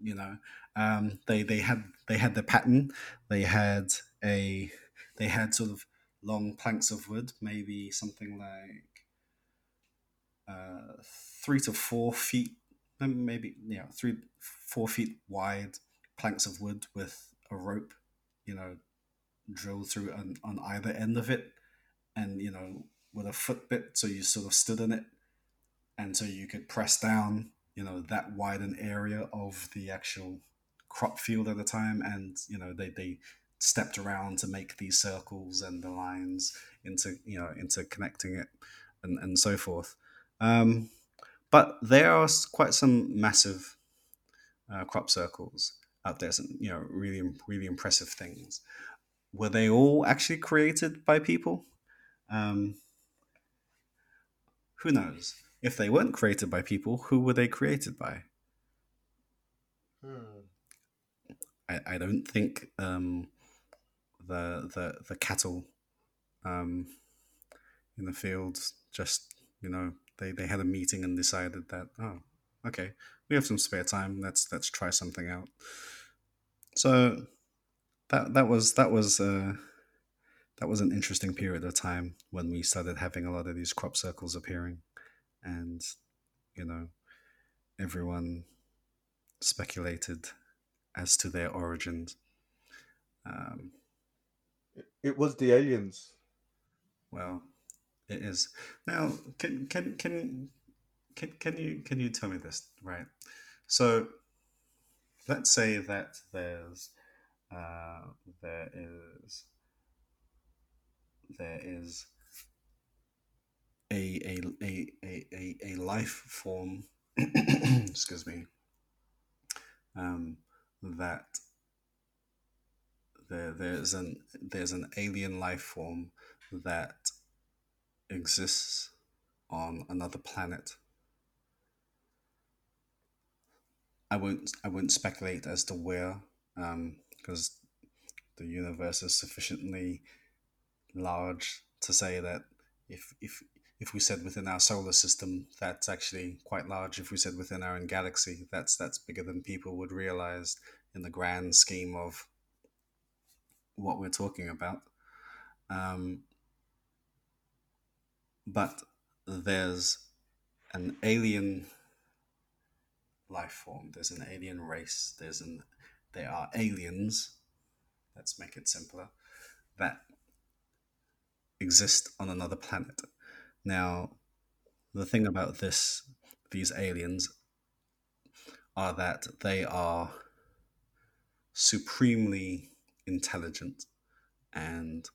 You know, um, they they had they had the pattern. They had a they had sort of long planks of wood, maybe something like uh, three to four feet maybe you know three, four feet wide planks of wood with a rope, you know, drilled through on, on either end of it, and you know with a foot bit, so you sort of stood in it, and so you could press down, you know, that widened area of the actual crop field at the time, and you know they they stepped around to make these circles and the lines into you know into connecting it and, and so forth. Um, but there are quite some massive uh, crop circles out there some you know really really impressive things. Were they all actually created by people? Um, who knows? If they weren't created by people who were they created by? Hmm. I, I don't think um, the the the cattle um, in the fields just you know they, they had a meeting and decided that oh okay we have some spare time let's let's try something out so that that was that was uh, that was an interesting period of time when we started having a lot of these crop circles appearing and you know everyone speculated as to their origins um, it was the aliens. Well, it is. Now, can can can can can you can you tell me this right? So, let's say that there's uh, there is there is a a a a, a, life form [coughs] excuse me um, that there there's an there's an alien life form that exists on another planet. I won't I won't speculate as to where, because um, the universe is sufficiently large to say that if if if we said within our solar system, that's actually quite large. If we said within our own galaxy, that's that's bigger than people would realize in the grand scheme of what we're talking about. Um, but there's an alien life form. There's an alien race. There's an there are aliens. Let's make it simpler. That exist on another planet. Now, the thing about this, these aliens, are that they are supremely intelligent and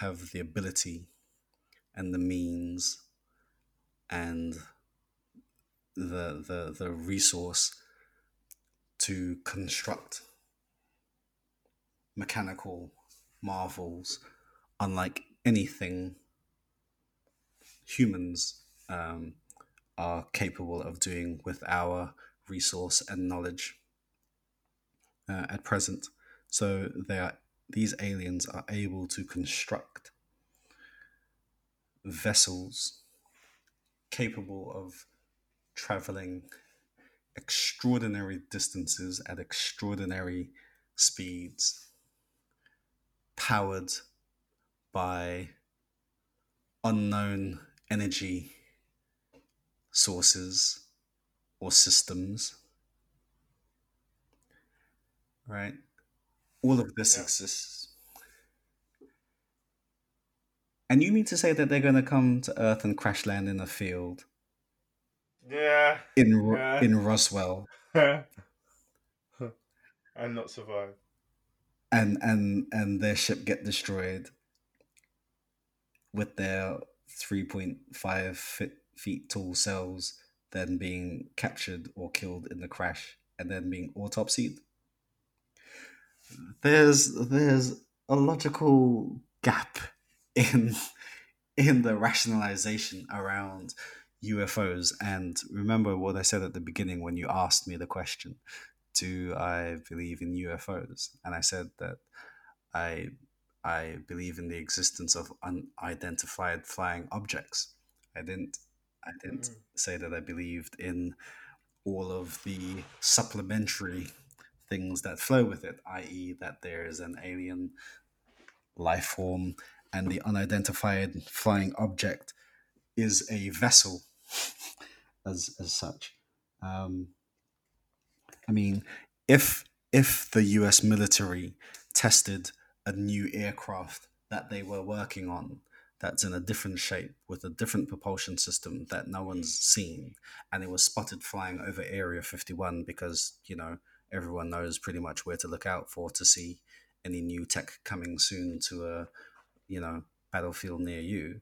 have the ability and the means and the the the resource to construct mechanical marvels unlike anything humans um, are capable of doing with our resource and knowledge uh, at present. So they are these aliens are able to construct vessels capable of traveling extraordinary distances at extraordinary speeds, powered by unknown energy sources or systems. Right? all of this yeah. exists. And you mean to say that they're going to come to Earth and crash land in a field? Yeah. In yeah. in Roswell. [laughs] and not survive. And and and their ship get destroyed with their 3.5 feet, feet tall cells then being captured or killed in the crash and then being autopsied there's there's a logical gap in [laughs] in the rationalization around UFOs. And remember what I said at the beginning when you asked me the question, do I believe in UFOs? And I said that I I believe in the existence of unidentified flying objects. I didn't I didn't mm. say that I believed in all of the supplementary things that flow with it, i.e., that there is an alien life form and the unidentified flying object is a vessel [laughs] as, as such. Um, I mean, if if the U.S. military tested a new aircraft that they were working on that's in a different shape with a different propulsion system that no one's seen and it was spotted flying over area 51 because you know everyone knows pretty much where to look out for to see any new tech coming soon to a you know battlefield near you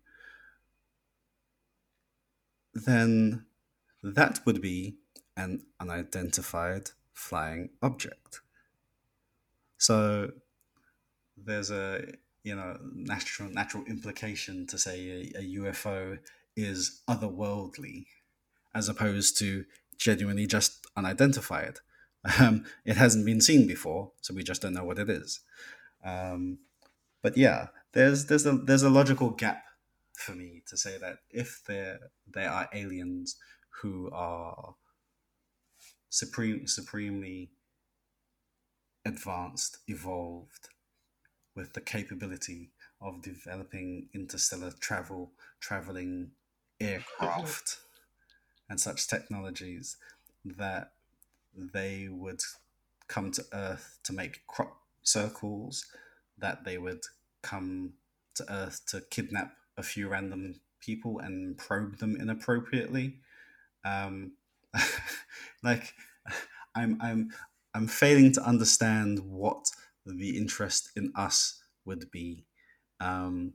then that would be an unidentified flying object so there's a you know natural natural implication to say a, a UFO is otherworldly, as opposed to genuinely just unidentified. Um, it hasn't been seen before, so we just don't know what it is. Um, but yeah, there's there's a there's a logical gap for me to say that if there there are aliens who are supreme supremely advanced, evolved, with the capability of developing interstellar travel, traveling aircraft, [laughs] and such technologies that they would come to Earth to make crop circles, that they would come to Earth to kidnap a few random people and probe them inappropriately. Um, [laughs] like, I'm, I'm, I'm failing to understand what the interest in us would be um,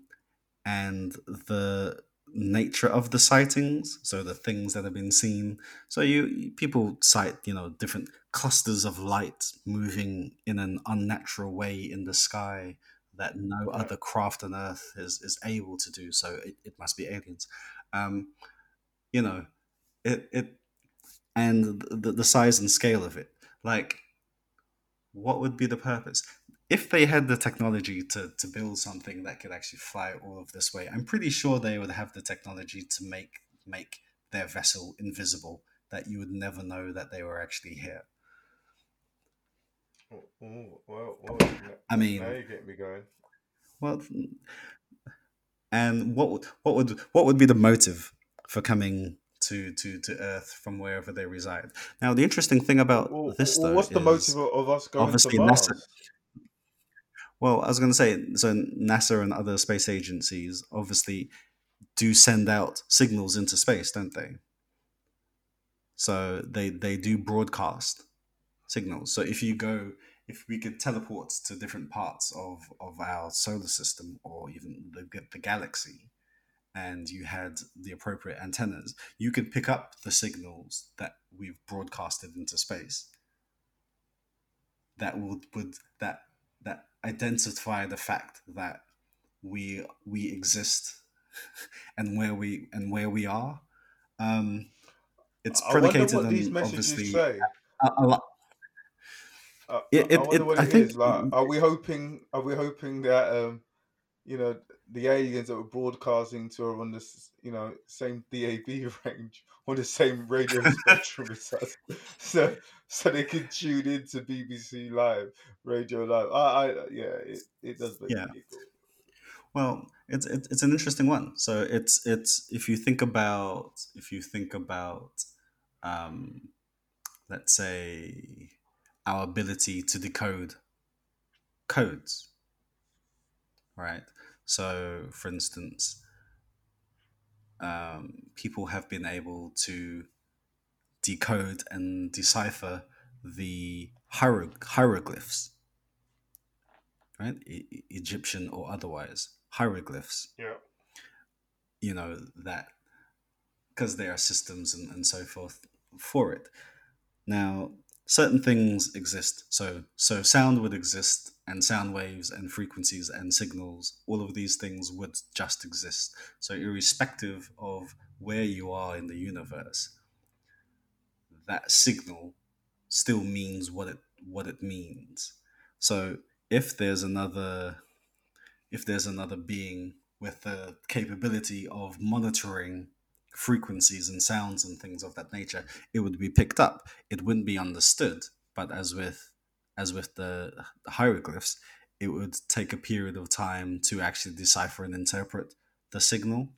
and the nature of the sightings so the things that have been seen so you people cite you know different clusters of light moving in an unnatural way in the sky that no other craft on earth is, is able to do so it, it must be aliens. Um, you know it it and the, the size and scale of it like what would be the purpose? If they had the technology to, to build something that could actually fly all of this way, I'm pretty sure they would have the technology to make make their vessel invisible, that you would never know that they were actually here. Well, well, I mean, now you're getting me going. Well, and what would what would what would be the motive for coming to to to Earth from wherever they reside? Now, the interesting thing about Well, this, though, what's the motive of us going to obviously Mars? NASA. Well, I was going to say, so NASA and other space agencies obviously do send out signals into space, don't they? So they they do broadcast signals. So if you go, if we could teleport to different parts of of our solar system or even the the galaxy, and you had the appropriate antennas, you could pick up the signals that we've broadcasted into space. That would would that that identify the fact that we we exist [laughs] and where we and where we are. Um, it's predicated on obviously a, a I- It, I it, wonder it, what I think is. Like, are we hoping? Are we hoping that um, you know, the aliens that we're broadcasting to are on this, you know, same DAB [laughs] range, on the same radio [laughs] spectrum as us, so so they can tune into BBC Live, Radio Live. I, I yeah, it, it does make Yeah. Well, it's it's it's an interesting one. So it's it's if you think about if you think about um, let's say our ability to decode codes, right? So, for instance, um, people have been able to decode and decipher the hiero- hieroglyphs, right? E- Egyptian or otherwise, hieroglyphs Yeah. you know that because there are systems and, and so forth for it now certain things exist. So so sound would exist and sound waves and frequencies and signals all of these things would just exist. So irrespective of where you are in the universe that signal still means what it what it means. So if there's another if there's another being with the capability of monitoring frequencies and sounds and things of that nature, it would be picked up. It wouldn't be understood. But as with as with the hieroglyphs, it would take a period of time to actually decipher and interpret the signal.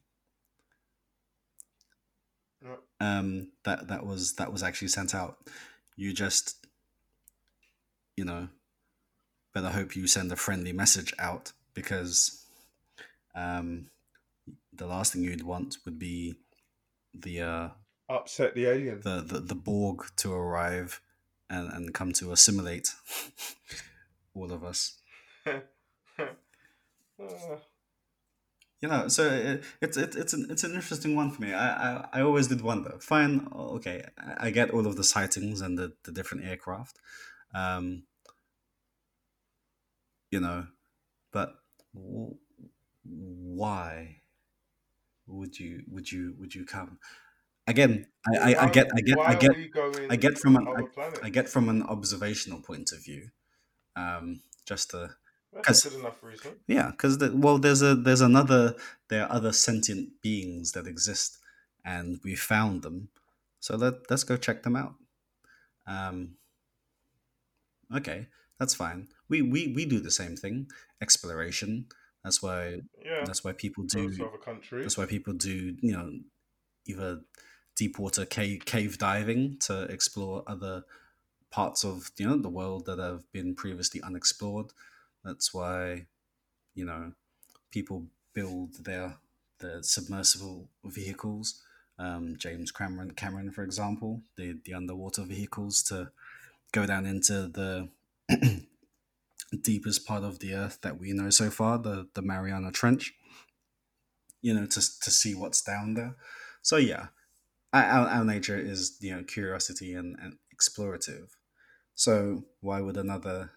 Yeah. Um, that that was that was actually sent out. You just you know, better hope you send a friendly message out because um, the last thing you'd want would be the uh, upset the alien. the, the the Borg to arrive and, and come to assimilate [laughs] all of us. Uh, You know, so it, it's it, it's an it's an interesting one for me. I, I, I always did wonder. Fine, okay, I get all of the sightings and the, the different aircraft, um, you know, but why would you would you would you come again? I, I, I get I get I get I get from an I. I get from an observational point of view, um, just to That's 'cause- a good enough reason. yeah, because the, well, there's a there's another there are other sentient beings that exist, and we found them. So let let's go check them out. Um, okay, that's fine. We we we do the same thing, exploration. That's why Yeah. that's why people do to other countries. that's why people do you know either deep water cave cave diving to explore other parts of you know the world that have been previously unexplored. That's why you know people build their their submersible vehicles. Um, James Cameron, Cameron, for example, the the underwater vehicles to go down into the [clears throat] deepest part of the earth that we know so far, the the Mariana Trench. You know, to to see what's down there. So yeah, our, our nature is you know curiosity and, and explorative. So why would another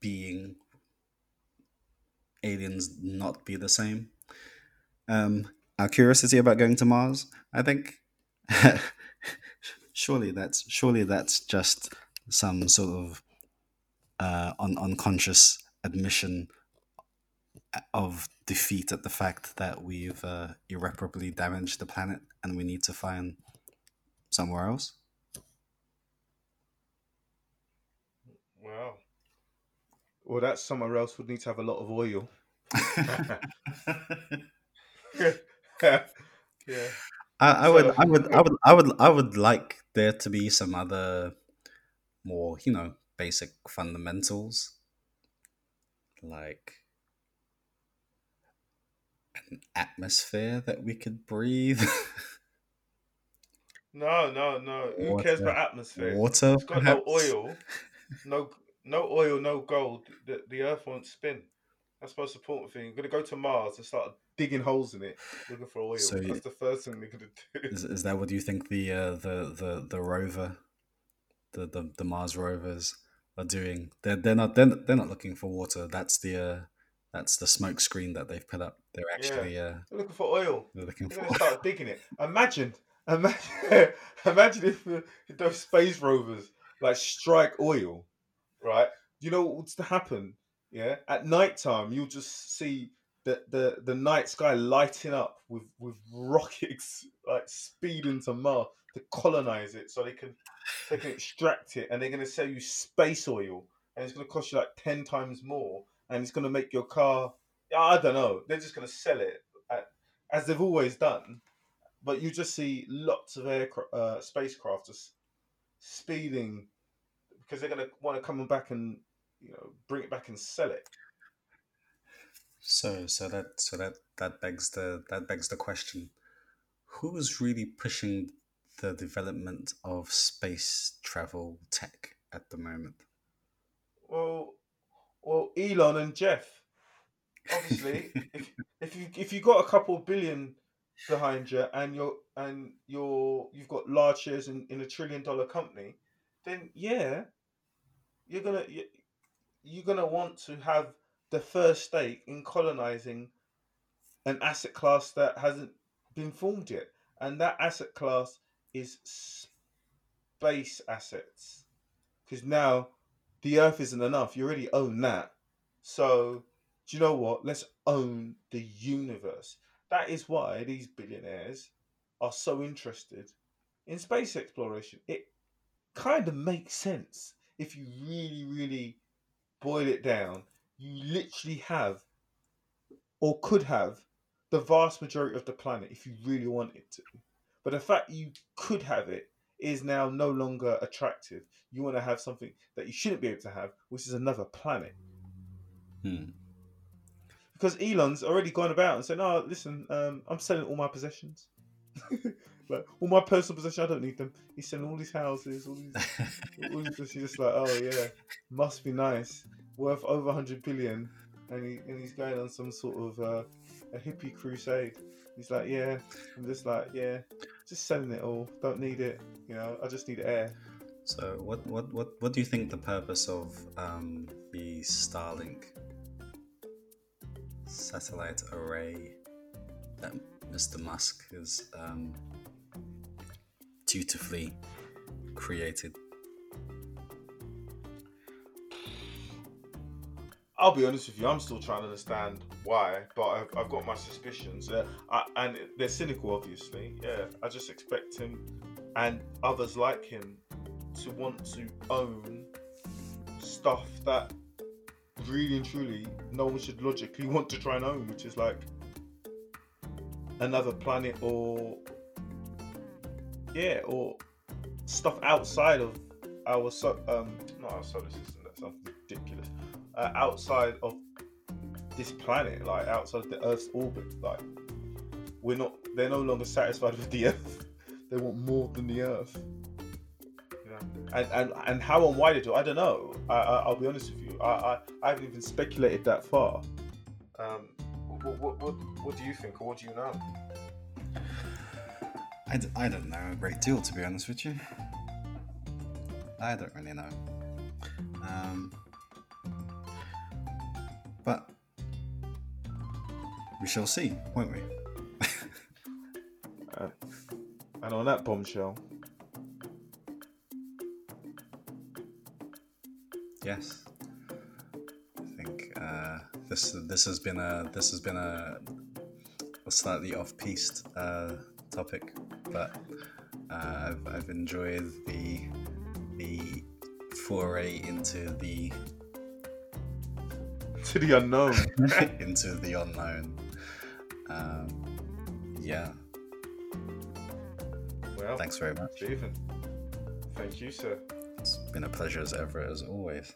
being aliens not be the same? Um, our curiosity about going to Mars, I think. [laughs] surely that's surely that's just some sort of uh, un- unconscious admission of defeat at the fact that we've uh, irreparably damaged the planet and we need to find somewhere else. Wow. Well, that somewhere else would need to have a lot of oil. [laughs] [laughs] yeah. I, I would, I would, I would, I would, I would like there to be some other more, you know, basic fundamentals, like an atmosphere that we could breathe, [laughs] No, no, no. Who cares about atmosphere? water, It's got no oil, [laughs] no no oil, no gold. The, the Earth won't spin. That's the most important thing. You're gonna go to Mars and start digging holes in it, looking for oil. So you- That's the first thing they're gonna do. Is, is that what you think the uh, the the the rover, the, the the Mars rovers are doing? They're they're not they're, they're not looking for water. That's the uh, that's the smoke screen that they've put up. They're actually uh, They're looking for oil. they're looking They're for. start digging it. Imagine, [laughs] imagine, imagine if, if those space rovers like strike oil, right? You know what's to happen? Yeah, at night time you'll just see the, the the night sky lighting up with with [laughs] rockets like speeding to Mars to colonize it, so they can they can extract it, and they're gonna sell you space oil, and it's gonna cost you like ten times more, and it's gonna make your car. I don't know. They're just gonna sell it at, as they've always done, but you just see lots of aircraft, uh, spacecraft just speeding because they're gonna want to come back and you know bring it back and sell it. So so that so that that begs the that begs the question: Who is really pushing the development of space travel tech at the moment? Well, well, Elon and Jeff. Obviously, [laughs] if, if you if you got a couple of billion behind you and you're and you're you've got large shares in, in a trillion dollar company, then yeah, you're gonna you're gonna want to have the first stake in colonizing an asset class that hasn't been formed yet, and that asset class is space assets. Because now the Earth isn't enough. You already own that. So, do you know what? Let's own the universe. That is why these billionaires are so interested in space exploration. It kind of makes sense if you really, really boil it down. You literally have, or could have, the vast majority of the planet if you really wanted to. But the fact you could have it is now no longer attractive. You want to have something that you shouldn't be able to have, which is another planet. Hmm. Because Elon's already gone about and said, "No, listen, um, I'm selling all my possessions, [laughs] like all my personal possessions. I don't need them. He's selling all these houses, all these, [laughs] all these She's just like, oh yeah, must be nice, worth over hundred billion, and he and he's going on some sort of uh, a hippie crusade. He's like, yeah, I'm just like, yeah, just selling it all. Don't need it. You know, I just need air. So, what, what, what, what do you think the purpose of um, the Starlink satellite array that Mr. Musk has um, dutifully created? I'll be honest with you, I'm still trying to understand why, but I've, I've got my suspicions. I, and they're cynical, obviously. Yeah, I just expect him and others like him to want to own stuff that really and truly no one should logically want to try and own, which is like another planet or, yeah, or stuff outside of our, so, um, not our solar system, that sounds ridiculous uh, outside of this planet, like outside of the Earth's orbit. Like we're not, they're no longer satisfied [laughs] with the Earth. they want more than the Earth. You know, and and, and how and why they do, I don't know. I, I will be honest with you. I, I I haven't even speculated that far. Um, what, what, what, what do you think, or what do you know? I d- I don't know a great deal, to be honest with you. I don't really know. Um, we shall see, won't we? [laughs] uh, and on that bombshell. Yes. I think uh, this this has been a this has been a, a slightly off-piste uh, topic, but uh, I've, I've enjoyed the the foray into the [laughs] to the unknown. [laughs] into the unknown. Um, yeah. Well, thanks very much, Stephen. Thank you, sir. It's been a pleasure as ever, as always.